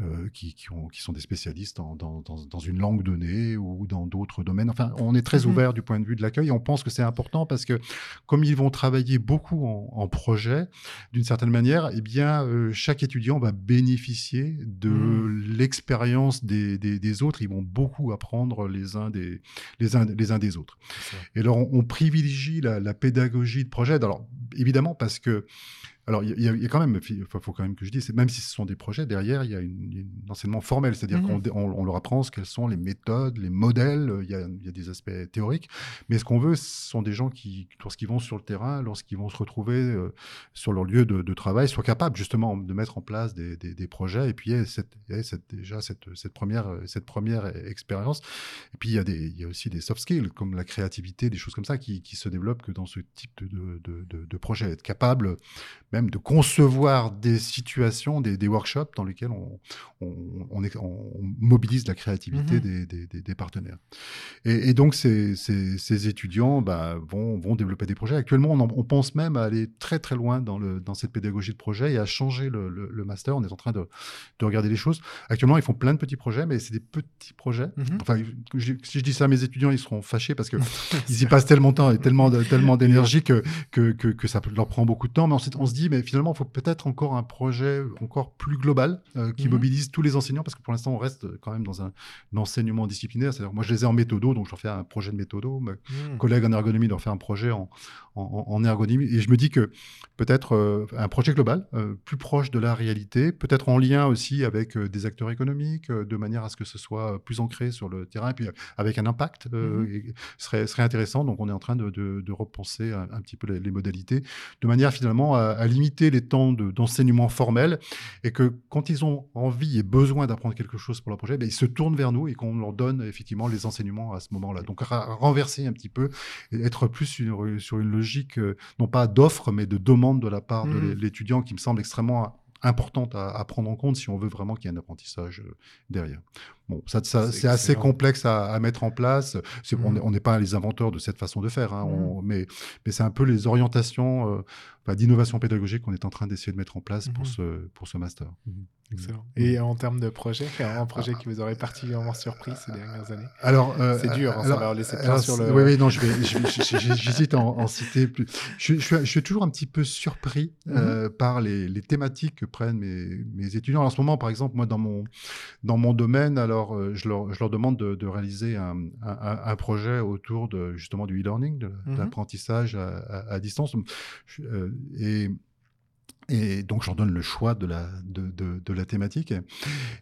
euh, qui, qui, ont, qui sont des spécialistes dans, dans, dans, dans une langue donnée ou dans d'autres domaines. Enfin, on est très Mhm. ouvert du point de vue de l'accueil. Et on pense que c'est important parce que comme ils vont travailler beaucoup en, en projet, d'une certaine manière, eh bien, euh, chaque étudiant va bénéficier de Mhm. l'expérience des, des, des autres. Ils vont beaucoup apprendre les uns des, les uns, les uns des autres. Et alors, on, on privilégie la, la pédagogie de projet. Alors, évidemment, parce que. Alors, il y, a- il y a quand même, il faut, quand même que je dise, même si ce sont des projets, derrière, il y a un enseignement formel, c'est-à-dire Mhm. qu'on leur apprend ce quelles sont les méthodes, les modèles, il y a, il y a des aspects théoriques, mais ce qu'on veut, ce sont des gens qui, lorsqu'ils vont sur le terrain, lorsqu'ils vont se retrouver euh, sur leur lieu de, de travail, soient capables justement de mettre en place des, des- des projets, et puis il y a, cette, il y a cette- déjà cette, cette première, cette première expérience, et puis il y, a des, il y a aussi des soft skills, comme la créativité, des choses comme ça, qui, qui se développent que dans ce type de, de projet. Être capable même de concevoir des situations, des, des workshops dans lesquels on, on, on est- on mobilise la créativité Mhm. des, des- des- des partenaires. Et, et donc, ces, ces- ces étudiants bah, vont, vont développer des projets. Actuellement, on, en- on pense même à aller très très loin dans, le, dans cette pédagogie de projet et à changer le, le- le master. On est en train de, de regarder les choses. Actuellement, ils font plein de petits projets, mais c'est des petits projets. Mhm. Enfin, je- si je dis ça à mes étudiants, ils seront fâchés parce que ils y passent tellement de temps et tellement d'énergie que, que, que, que ça leur prend beaucoup de temps. Mais ensuite, on se dit, mais finalement, il faut peut-être encore un projet encore plus global euh, qui Mhm. mobilise tous les enseignants parce que pour l'instant, on reste quand même dans un, un enseignement disciplinaire. C'est-à-dire, moi, je les ai en méthodo, donc je leur fais un projet de méthodo. Mes Mhm. collègues en ergonomie leur fait un projet en, en, en ergonomie. Et je me dis que peut-être euh, un projet global, euh, plus proche de la réalité, peut-être en lien aussi avec euh, des acteurs économiques, de manière à ce que ce soit plus ancré sur le terrain, et puis avec un impact, et- serait, serait intéressant. Donc on est en train de, de- de repenser un, un petit peu les, les modalités, de manière finalement à, à limiter les temps de- d'enseignement formel, et que quand ils ont envie et besoin d'apprendre quelque chose pour leur projet, ben, ils se tournent vers nous et qu'on leur donne effectivement les enseignements à ce moment-là. Donc renverser un petit peu et être plus sur, sur une logique, euh, non pas d'offre, mais de demande de la part de l'é- l'étudiant qui me semble extrêmement importante à, à prendre en compte si on veut vraiment qu'il y ait un apprentissage euh, derrière. Bon, ça, ça- C'est assez complexe à, à mettre en place. C'est- On est- on n'est pas les inventeurs de cette façon de faire, hein, on- mais, mais c'est un peu les orientations euh, enfin, d'innovation pédagogique qu'on est en train d'essayer de mettre en place pour, Mhm. ce, pour ce master. Excellent. Et en termes de projet, un projet qui vous aurait particulièrement surpris ces dernières années Alors, euh, C'est dur, hein, ça alors- va laisser plein alors, sur le- Oui, oui, non, j'hésite à en, en citer plus. Je, je suis, je suis toujours un petit peu surpris euh, par les, les thématiques que prennent mes, mes étudiants. En ce moment, par exemple, moi, dans mon, dans mon domaine, alors, euh, je, leur, je leur demande de, de réaliser un, un- un projet autour de, justement du e-learning, de, Mhm. l'apprentissage à, à- à distance. Je- euh, et et donc, j'en donne le choix de la, de, de, de la thématique.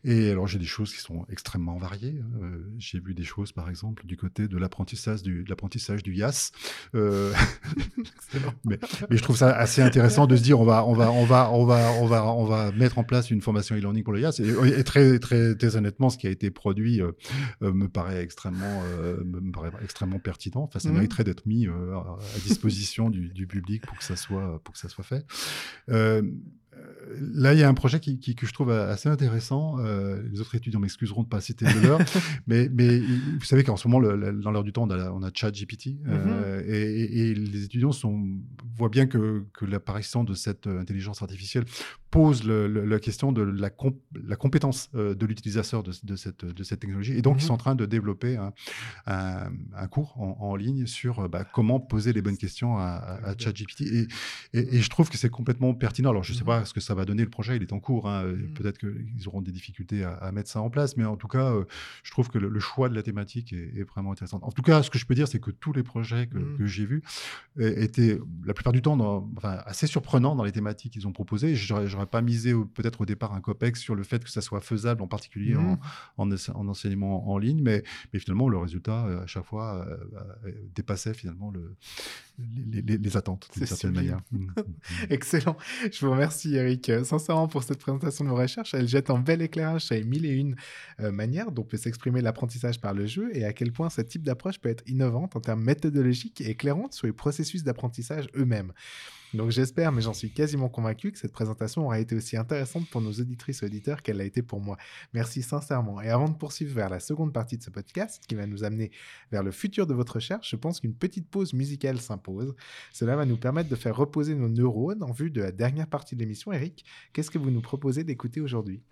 Et alors, j'ai des choses qui sont extrêmement variées. Euh, j'ai vu des choses, par exemple, du côté de l'apprentissage du, l'apprentissage du YAS. Euh, mais, mais je trouve ça assez intéressant de se dire, on va, on va, on va, on va, on va, on va mettre en place une formation e-learning pour le YAS. Et, et très, très, très honnêtement, ce qui a été produit euh, me paraît extrêmement, euh, me paraît extrêmement pertinent. Enfin, ça Mhm. mériterait d'être mis euh, à disposition du, du public pour que ça soit, pour que ça soit fait. Euh, Là, il y a un projet qui, qui- que je trouve assez intéressant. Euh, les autres étudiants m'excuseront de ne pas citer de l'heure, mais, mais vous savez qu'en ce moment, le- le- dans l'heure du temps, on a, on a ChatGPT euh, et, et- les étudiants sont, voient bien que, que l'apparition de cette euh, intelligence artificielle pose le- le- la question de la, comp- la compétence euh, de l'utilisateur de, de cette, de cette technologie. Et donc, ils sont en train de développer un, un- un cours en, en ligne sur euh, bah, comment poser les bonnes questions à, à- à ChatGPT. Et, et, et je trouve que c'est complètement pertinent. Alors, je ne sais Mhm. pas ce que ça va donner. Le projet, il est en cours. hein. Mhm. Peut-être qu'ils auront des difficultés à, à mettre ça en place. Mais en tout cas, euh, je trouve que le, le choix de la thématique est, est vraiment intéressant. En tout cas, ce que je peux dire, c'est que tous les projets que, que j'ai vus étaient, la plupart du temps, dans- enfin, assez surprenants dans les thématiques qu'ils ont proposées. J'aurais, pas misé peut-être au départ un COPEX sur le fait que ça soit faisable, en particulier Mhm. en, en, ense- en enseignement en ligne. Mais, mais finalement, le résultat, euh, à chaque fois, euh, euh, dépassait finalement le, les, les- les attentes, d'une certaine sublime. manière. Mhm. Excellent. Je vous remercie, Eric, sincèrement pour cette présentation de vos recherches. Elle jette un bel éclairage sur les mille et une euh, manières dont peut s'exprimer l'apprentissage par le jeu et à quel point ce type d'approche peut être innovante en termes méthodologiques et éclairante sur les processus d'apprentissage eux-mêmes. Donc j'espère, mais j'en suis quasiment convaincu, que cette présentation aura été aussi intéressante pour nos auditrices et auditeurs qu'elle l'a été pour moi. Merci sincèrement. Et avant de poursuivre vers la seconde partie de ce podcast, qui va nous amener vers le futur de votre recherche, je pense qu'une petite pause musicale s'impose. Cela va nous permettre de faire reposer nos neurones en vue de la dernière partie de l'émission. Eric, qu'est-ce que vous nous proposez d'écouter aujourd'hui?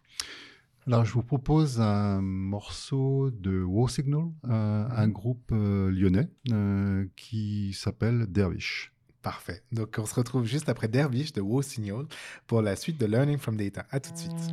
Alors, je vous propose un morceau de Wow Signal, un groupe euh, lyonnais euh, qui s'appelle Dervish. Parfait. Donc on se retrouve juste après Dervish de Wow Signal pour la suite de Learning from Data. À tout de suite.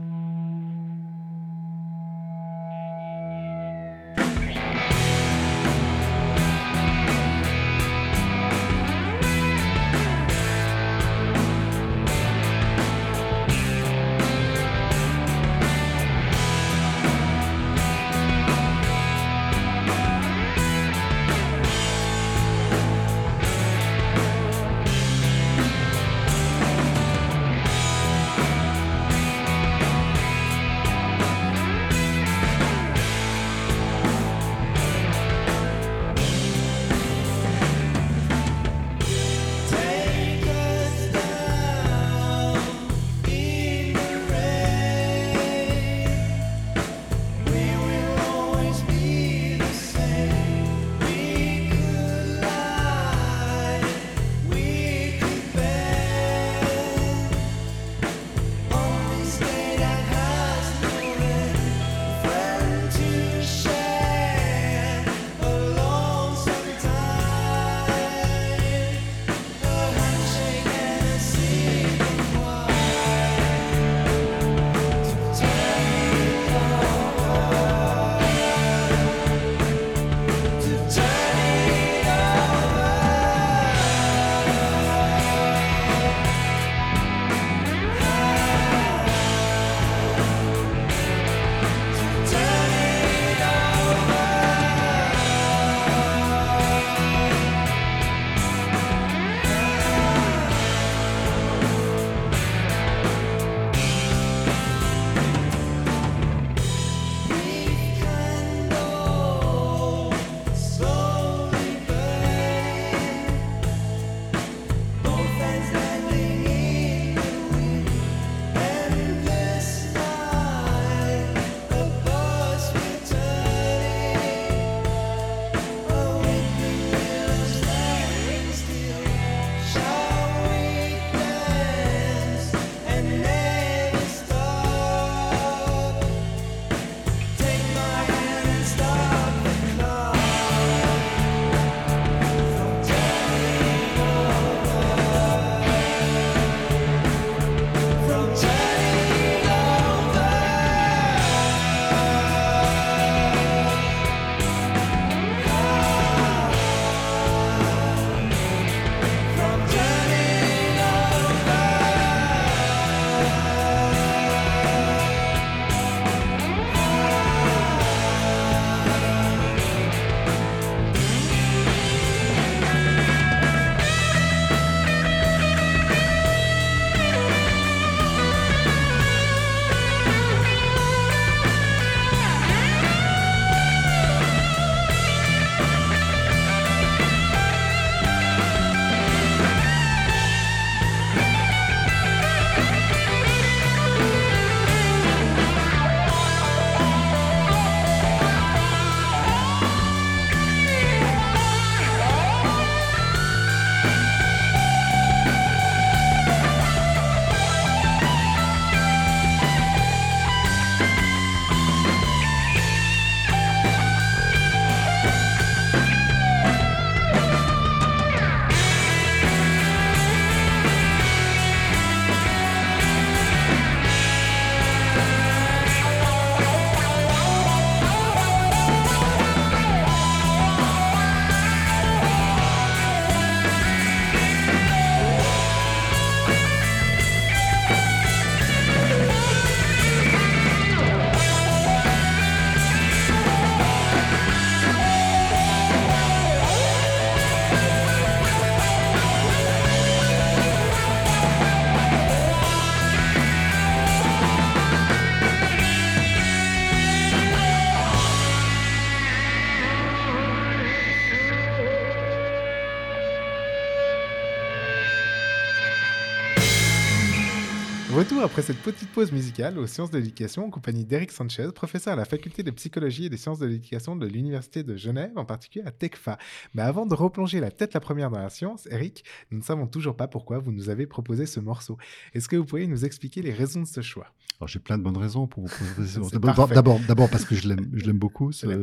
Après cette petite pause musicale aux sciences de l'éducation en compagnie d'Eric Sanchez, professeur à la faculté de psychologie et des sciences de l'éducation de l'Université de Genève, en particulier à TECFA. Mais avant de replonger la tête la première dans la science, Eric, nous ne savons toujours pas pourquoi vous nous avez proposé ce morceau. Est-ce que vous pourriez nous expliquer les raisons de ce choix? Alors j'ai plein de bonnes raisons pour vous proposer. D'abord, d'abord, parce que je l'aime, je l'aime beaucoup la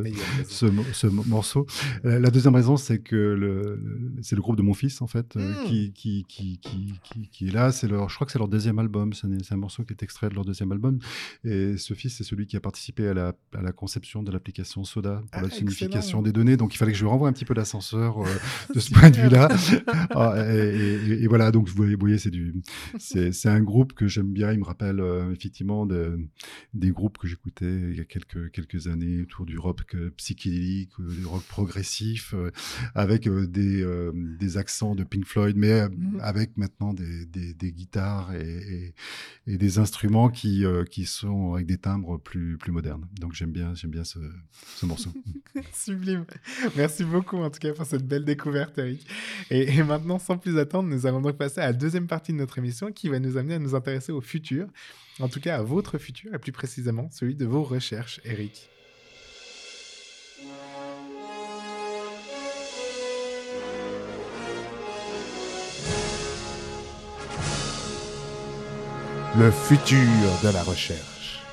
ce, morceau. Euh, la deuxième raison, c'est que le, c'est le groupe de mon fils en fait euh, Mm. qui, qui, qui, qui, qui, est là. C'est leur, je crois que c'est leur deuxième album. C'est c'est un morceau qui est extrait de leur deuxième album. Et ce fils, c'est celui qui a participé à la, à la conception de l'application Soda pour Ah, la signification excellent. des données. Donc il fallait que je lui renvoie un petit peu l'ascenseur euh, de ce point de vue-là. Ah, et, et- et voilà, donc vous voyez, c'est du, c'est, un groupe que j'aime bien. Il me rappelle euh, effectivement de, des groupes que j'écoutais il y a quelques, quelques années autour du rock euh, psychédélique, du rock progressif, euh, avec des, des accents de Pink Floyd, mais Mhm. avec maintenant des, des, des guitares et, et, et des instruments qui, euh, qui sont avec des timbres plus, plus modernes. Donc j'aime bien, j'aime bien ce, ce morceau. Sublime. Merci beaucoup en tout cas pour cette belle découverte, Eric. Et, et maintenant, sans plus attendre, nous allons donc passer à la deuxième partie de notre émission qui va nous amener à nous intéresser au futur. En tout cas, à votre futur et plus précisément celui de vos recherches, Eric. Le futur de la recherche.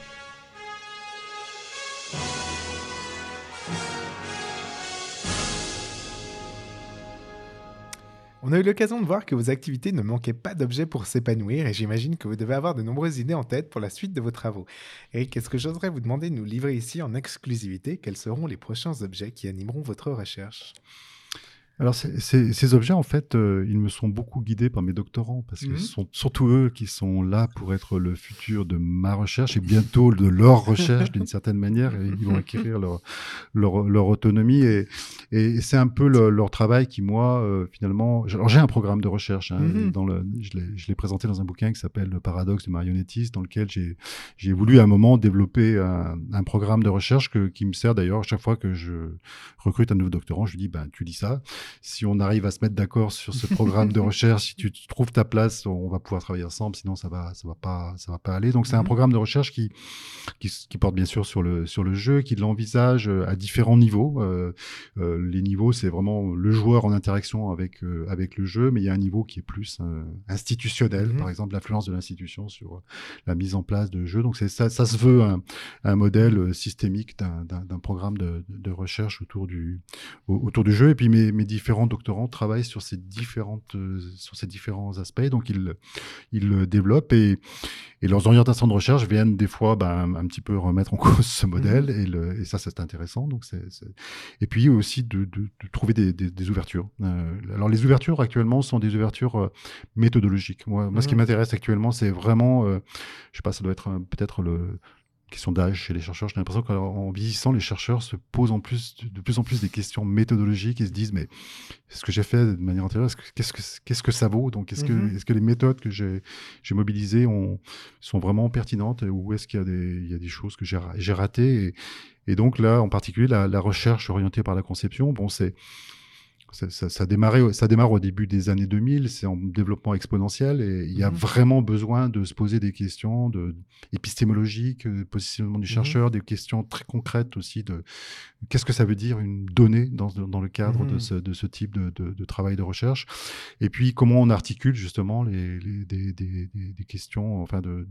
On a eu l'occasion de voir que vos activités ne manquaient pas d'objets pour s'épanouir et j'imagine que vous devez avoir de nombreuses idées en tête pour la suite de vos travaux. Eric, est-ce que j'oserais vous demander de nous livrer ici en exclusivité? Quels seront les prochains objets qui animeront votre recherche? Alors, ces objets, en fait, euh, ils me sont beaucoup guidés par mes doctorants, parce que Mhm. ce sont surtout eux qui sont là pour être le futur de ma recherche et bientôt de leur recherche, d'une certaine manière, et ils vont acquérir leur, leur, leur autonomie. Et, et c'est un peu le- leur travail qui, moi, euh, finalement... Alors, j'ai un programme de recherche, hein, Mhm. dans le, je l'ai- je l'ai présenté dans un bouquin qui s'appelle Le paradoxe du marionnettiste, dans lequel j'ai j'ai voulu à un moment développer un, un programme de recherche que, qui me sert d'ailleurs chaque fois que je recrute un nouveau doctorant, je lui dis, ben, tu lis ça, si on arrive à se mettre d'accord sur ce programme de recherche, si tu trouves ta place, on va pouvoir travailler ensemble. Sinon, ça va, ça va pas, ça va pas aller. Donc, c'est un Mhm. programme de recherche qui, qui, porte bien sûr sur le sur le jeu, qui l'envisage euh, à différents niveaux. Euh, euh, les niveaux, c'est vraiment le joueur en interaction avec euh, avec le jeu, mais il y a un niveau qui est plus institutionnel. Mhm. Par exemple, l'influence de l'institution sur la mise en place de jeux. Donc, ça, ça se veut un, un modèle systémique d'un programme de, de recherche autour du au- autour du jeu. Et puis mes, mes différents doctorants travaillent sur ces différentes euh, sur ces différents aspects. Donc ils ils le développent et et leurs orientations de recherche viennent des fois ben, un petit peu remettre en cause ce modèle et, le, et ça c'est intéressant. Donc et puis aussi de, de, de trouver des, des, des ouvertures. Euh, alors les ouvertures actuellement sont des ouvertures euh, méthodologiques. Moi, moi ce qui Mhm. m'intéresse actuellement c'est vraiment euh, je sais pas ça doit être peut-être le question d'âge chez les chercheurs. J'ai l'impression qu'en vieillissant, les chercheurs se posent en plus, de plus en plus des questions méthodologiques et se disent mais ce que j'ai fait de manière antérieure, est-ce que- qu'est-ce que qu'est-ce que ça vaut? Donc est-ce Mhm. que est-ce que les méthodes que j'ai mobilisées ont, sont vraiment pertinentes ou est-ce qu'il y a des il y a des choses que j'ai ra- j'ai ratées? Et, et donc là en particulier la, la recherche orientée par la conception, bon c'est ça, ça, ça, démarrait, ça démarre au début des années 2000, c'est en développement exponentiel et il y a Mhm. vraiment besoin de se poser des questions de, épistémologiques, euh, positionnement du Mhm. chercheur, des questions très concrètes aussi de qu'est-ce que ça veut dire une donnée dans, dans le cadre de, Mhm. ce, de ce type de, de, de travail de recherche et puis comment on articule justement les, les, des, des, des, des questions enfin de,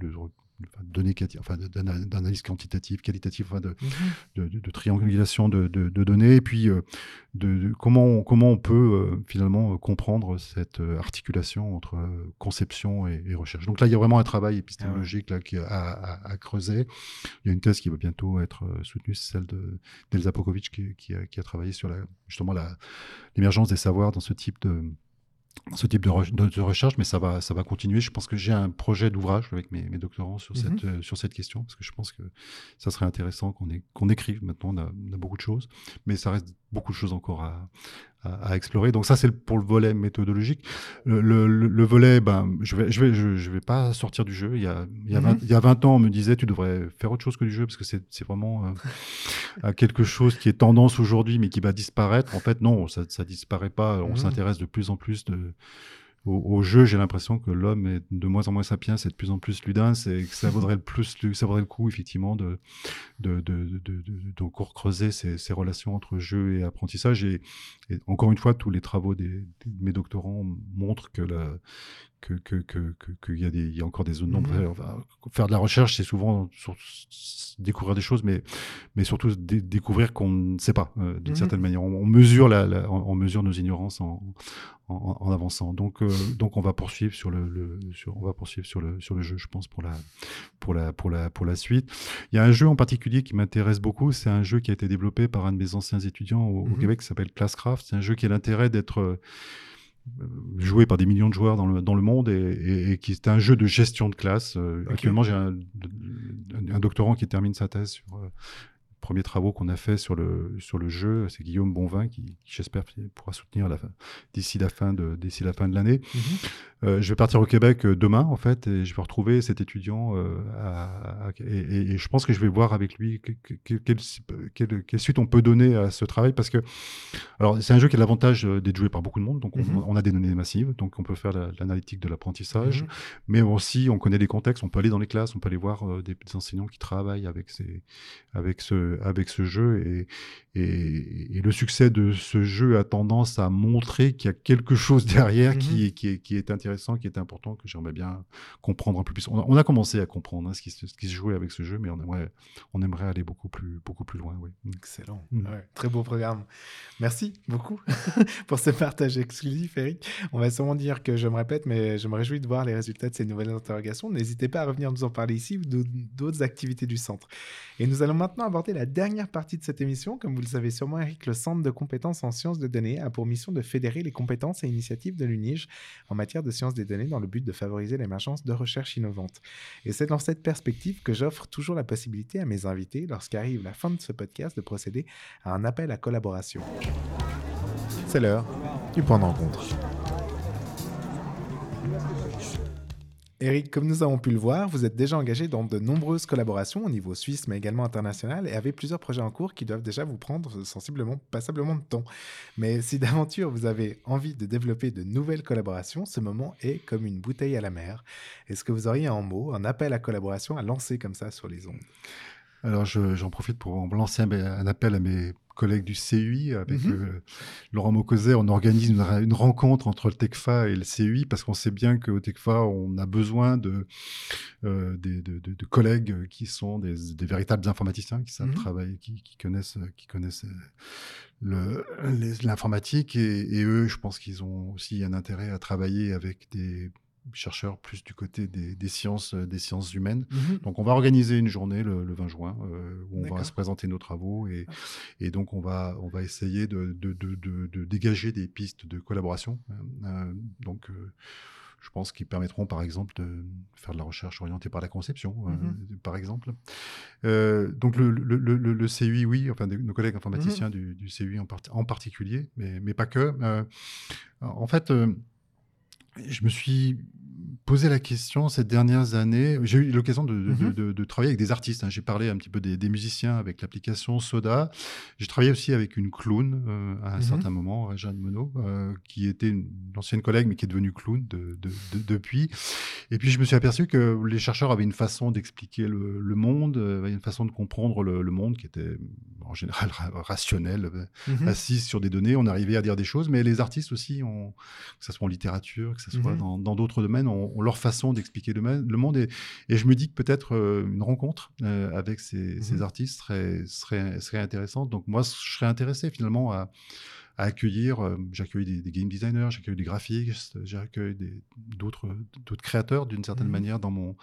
de, données, enfin d'analyse quantitative, qualitative, enfin de, Mhm. de, de- de triangulation de, données, et puis euh, de, comment, on, comment on peut euh, finalement euh, comprendre cette articulation entre conception et, et recherche. Donc là, il y a vraiment un travail épistémologique là, qui a, à, à creuser. Il y a une thèse qui va bientôt être soutenue, c'est celle de d'Elza Pokovic, qui, qui a, qui a travaillé sur la, justement la- l'émergence des savoirs dans ce type de ce type de, re- de- de recherche, mais ça va, ça va continuer. Je pense que j'ai un projet d'ouvrage avec mes, mes doctorants sur, Mhm. cette, euh, sur cette question, parce que je pense que ça serait intéressant qu'on écrive. Maintenant, on a, on a beaucoup de choses, mais ça reste beaucoup de choses encore à, à, à explorer. Donc ça, c'est pour le volet méthodologique. Le, le- le- le volet, ben, je vais, je vais, je, je vais pas sortir du jeu. Il y a, il y a, Mhm. 20, il y a 20 ans, on me disait, tu devrais faire autre chose que du jeu, parce que c'est c'est vraiment euh, à quelque chose qui est tendance aujourd'hui, mais qui va disparaître. En fait, non, ça, ça disparaît pas. On Mhm. s'intéresse de plus en plus de au, jeu, j'ai l'impression que l'homme est de moins en moins sapiens, c'est de plus en plus ludin, c'est que ça vaudrait le plus, ça vaudrait le coup effectivement de de creuser ces, relations entre jeu et apprentissage. Et, et, encore une fois, tous les travaux des, de mes doctorants montrent que la que qu'il que, que, y, a des, y a encore des zones d'ombre. Mmh. Enfin, faire de la recherche, c'est souvent sur, découvrir des choses, mais, mais surtout dé découvrir qu'on ne sait pas, euh, d'une mmh. certaine manière. On, on mesure, la, la on, mesure nos ignorances en, en, en avançant. Donc, euh, donc, on va poursuivre sur le, le sur, on va poursuivre sur le, sur le jeu, je pense, pour la, pour la, pour la, pour la suite. Il y a un jeu en particulier qui m'intéresse beaucoup. C'est un jeu qui a été développé par un de mes anciens étudiants au, mmh. au Québec qui s'appelle Classcraft. C'est un jeu qui a l'intérêt d'être joué par des millions de joueurs dans le, dans le monde et, et, et qui est un jeu de gestion de classe. Euh, okay. Actuellement, j'ai un, un, doctorant qui termine sa thèse sur euh, premiers travaux qu'on a fait sur le sur le jeu, c'est Guillaume Bonvin qui, qui j'espère pourra soutenir d'ici la fin de d'ici la fin de l'année. Mm -hmm. euh, je vais partir au Québec euh, demain en fait et je vais retrouver cet étudiant euh, à, à, et, et, je pense que je vais voir avec lui quelle, quelle, quelle, quelle, suite on peut donner à ce travail parce que alors c'est un jeu qui a l'avantage d'être joué par beaucoup de monde donc on, mm -hmm. on, a des données massives donc on peut faire l'analytique la, de l'apprentissage mm -hmm. mais aussi on connaît les contextes on peut aller dans les classes on peut aller voir des, des enseignants qui travaillent avec ces avec ce avec ce jeu et, et, et, le succès de ce jeu a tendance à montrer qu'il y a quelque chose derrière mmh qui, est, qui, est, qui, est, intéressant, qui est important, que j'aimerais bien comprendre un peu plus. On a, on a commencé à comprendre hein, ce, qui, ce, qui, se jouait avec ce jeu, mais on aimerait, on aimerait aller beaucoup plus, beaucoup plus loin. Oui. Excellent. Mmh. Ouais, très beau programme. Merci beaucoup pour ce partage exclusif, Eric. On va sûrement dire que je me répète, mais je me réjouis de voir les résultats de ces nouvelles interrogations. N'hésitez pas à revenir nous en parler ici ou d'autres activités du centre. Et nous allons maintenant aborder la dernière partie de cette émission. Comme vous le savez sûrement, Eric, le Centre de compétences en sciences de données a pour mission de fédérer les compétences et initiatives de l'UNIGE en matière de sciences des données dans le but de favoriser l'émergence de recherches innovantes. Et c'est dans cette perspective que j'offre toujours la possibilité à mes invités, lorsqu'arrive la fin de ce podcast, de procéder à un appel à collaboration. C'est l'heure du point de. Eric, comme nous avons pu le voir, vous êtes déjà engagé dans de nombreuses collaborations au niveau suisse, mais également international, et avez plusieurs projets en cours qui doivent déjà vous prendre sensiblement, passablement de temps. Mais si d'aventure vous avez envie de développer de nouvelles collaborations, ce moment est comme une bouteille à la mer. Est-ce que vous auriez un mot, un appel à collaboration à lancer comme ça sur les ondes? Alors, j'en je, profite pour lancer un, appel à mes collègues du CUI. Avec mm -hmm. euh, Laurent Mocoset, on organise une, une, rencontre entre le TECFA et le CUI parce qu'on sait bien qu'au TECFA, on a besoin de, euh, de, de, de, collègues qui sont des, des, véritables informaticiens, qui savent mm -hmm. travailler, qui, qui, connaissent, qui connaissent l'informatique. Et, et, eux, je pense qu'ils ont aussi un intérêt à travailler avec des chercheurs plus du côté des, des sciences, des sciences humaines. Mmh. Donc, on va organiser une journée le, le 20 juin euh, où on va se présenter nos travaux et, ah. et donc on va, on va essayer de, de, de, de, dégager des pistes de collaboration. Euh, donc, euh, je pense qu'ils permettront, par exemple, de faire de la recherche orientée par la conception, mmh. euh, par exemple. Euh, donc, le, le, le, CUI, oui, enfin, nos collègues informaticiens mmh. du, du, CUI en, part en, particulier, mais, mais pas que. Euh, en fait, je me suis posé la question ces dernières années. J'ai eu l'occasion de, de, mmh de, de, travailler avec des artistes. Hein. J'ai parlé un petit peu des, des musiciens avec l'application Soda. J'ai travaillé aussi avec une clown euh, à un mmh certain moment, Jeanne Monod, euh, qui était une, une, ancienne collègue mais qui est devenue clown depuis. Et puis je me suis aperçu que les chercheurs avaient une façon d'expliquer le, le, monde, euh, une façon de comprendre le, le, monde qui était en général rationnel, mmh assise sur des données. On arrivait à dire des choses, mais les artistes aussi, ont, que ce soit en littérature, que ce soit dans d'autres domaines, ont, ont leur façon d'expliquer le, le, monde. Et, et, je me dis que peut-être euh, une rencontre euh, avec ces, mmh. ces, artistes serait, serait, serait intéressante. Donc moi, je serais intéressé finalement à, à accueillir. Euh, j'accueille des, des, game designers, j'accueille des graphistes, j'accueille d'autres créateurs d'une certaine mmh. manière dans mon,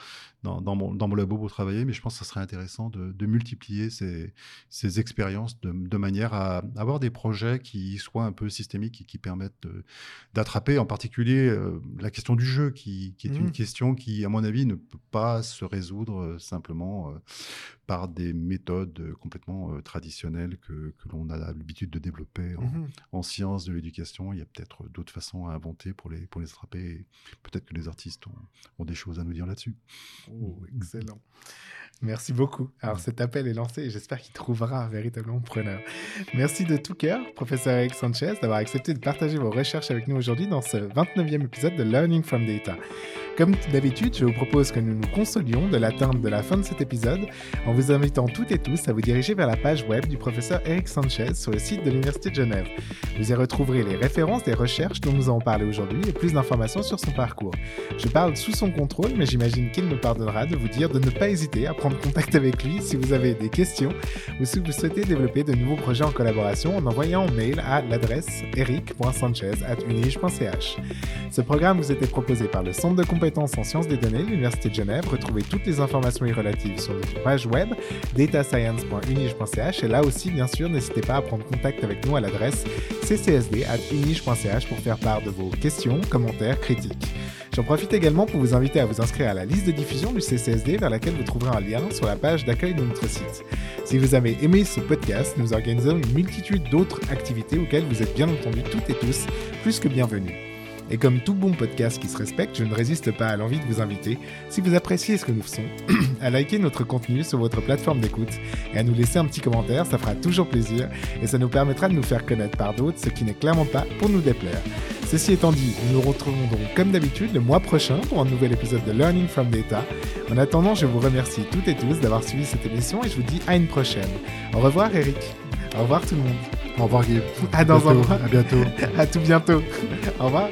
dans, dans, mon, dans mon labo pour travailler. Mais je pense que ça serait intéressant de, de multiplier ces, ces expériences de, de, manière à avoir des projets qui soient un peu systémiques et qui permettent d'attraper en particulier euh, la question du jeu, qui, qui est mmh. une question qui, à mon avis, ne peut pas se résoudre euh, simplement par des méthodes complètement euh, traditionnelles que, que l'on a l'habitude de développer en, mmh en sciences de l'éducation. Il y a peut-être d'autres façons à inventer pour les, pour les attraper. Peut-être que les artistes ont, ont, des choses à nous dire là-dessus. Oh, excellent. Merci beaucoup. Alors cet appel est lancé et j'espère qu'il trouvera un véritable preneur. Merci de tout cœur, professeur Eric Sanchez, d'avoir accepté de partager vos recherches avec nous aujourd'hui dans ce 29e épisode de Learning from Data. Comme d'habitude, je vous propose que nous nous consolions de l'atteinte de la fin de cet épisode en vous invitant toutes et tous à vous diriger vers la page web du professeur Eric Sanchez sur le site de l'Université de Genève. Vous y retrouverez les références des recherches dont nous avons parlé aujourd'hui et plus d'informations sur son parcours. Je parle sous son contrôle, mais j'imagine qu'il me pardonnera de vous dire de ne pas hésiter à prendre contact avec lui si vous avez des questions ou si vous souhaitez développer de nouveaux projets en collaboration en envoyant un mail à l'adresse eric.sanchez.unige.ch. Ce programme vous était proposé par le Centre de compétences en sciences des données de l'Université de Genève. Retrouvez toutes les informations y relatives sur notre page web datascience.unige.ch et là aussi, bien sûr, n'hésitez pas à prendre contact avec nous à l'adresse ccsd.unige.ch pour faire part de vos questions, commentaires, critiques. J'en profite également pour vous inviter à vous inscrire à la liste de diffusion du CCSD vers laquelle vous trouverez un lien sur la page d'accueil de notre site. Si vous avez aimé ce podcast, nous organisons une multitude d'autres activités auxquelles vous êtes bien entendu toutes et tous plus que bienvenus. Et comme tout bon podcast qui se respecte, je ne résiste pas à l'envie de vous inviter, si vous appréciez ce que nous faisons, à liker notre contenu sur votre plateforme d'écoute et à nous laisser un petit commentaire, ça fera toujours plaisir et ça nous permettra de nous faire connaître par d'autres, ce qui n'est clairement pas pour nous déplaire. Ceci étant dit, nous nous retrouvons donc comme d'habitude le mois prochain pour un nouvel épisode de Learning from Data. En attendant, je vous remercie toutes et tous d'avoir suivi cette émission et je vous dis à une prochaine. Au revoir Eric. Au revoir tout le monde. Au revoir Guy. À dans un mois. À bientôt. À tout bientôt. Au revoir.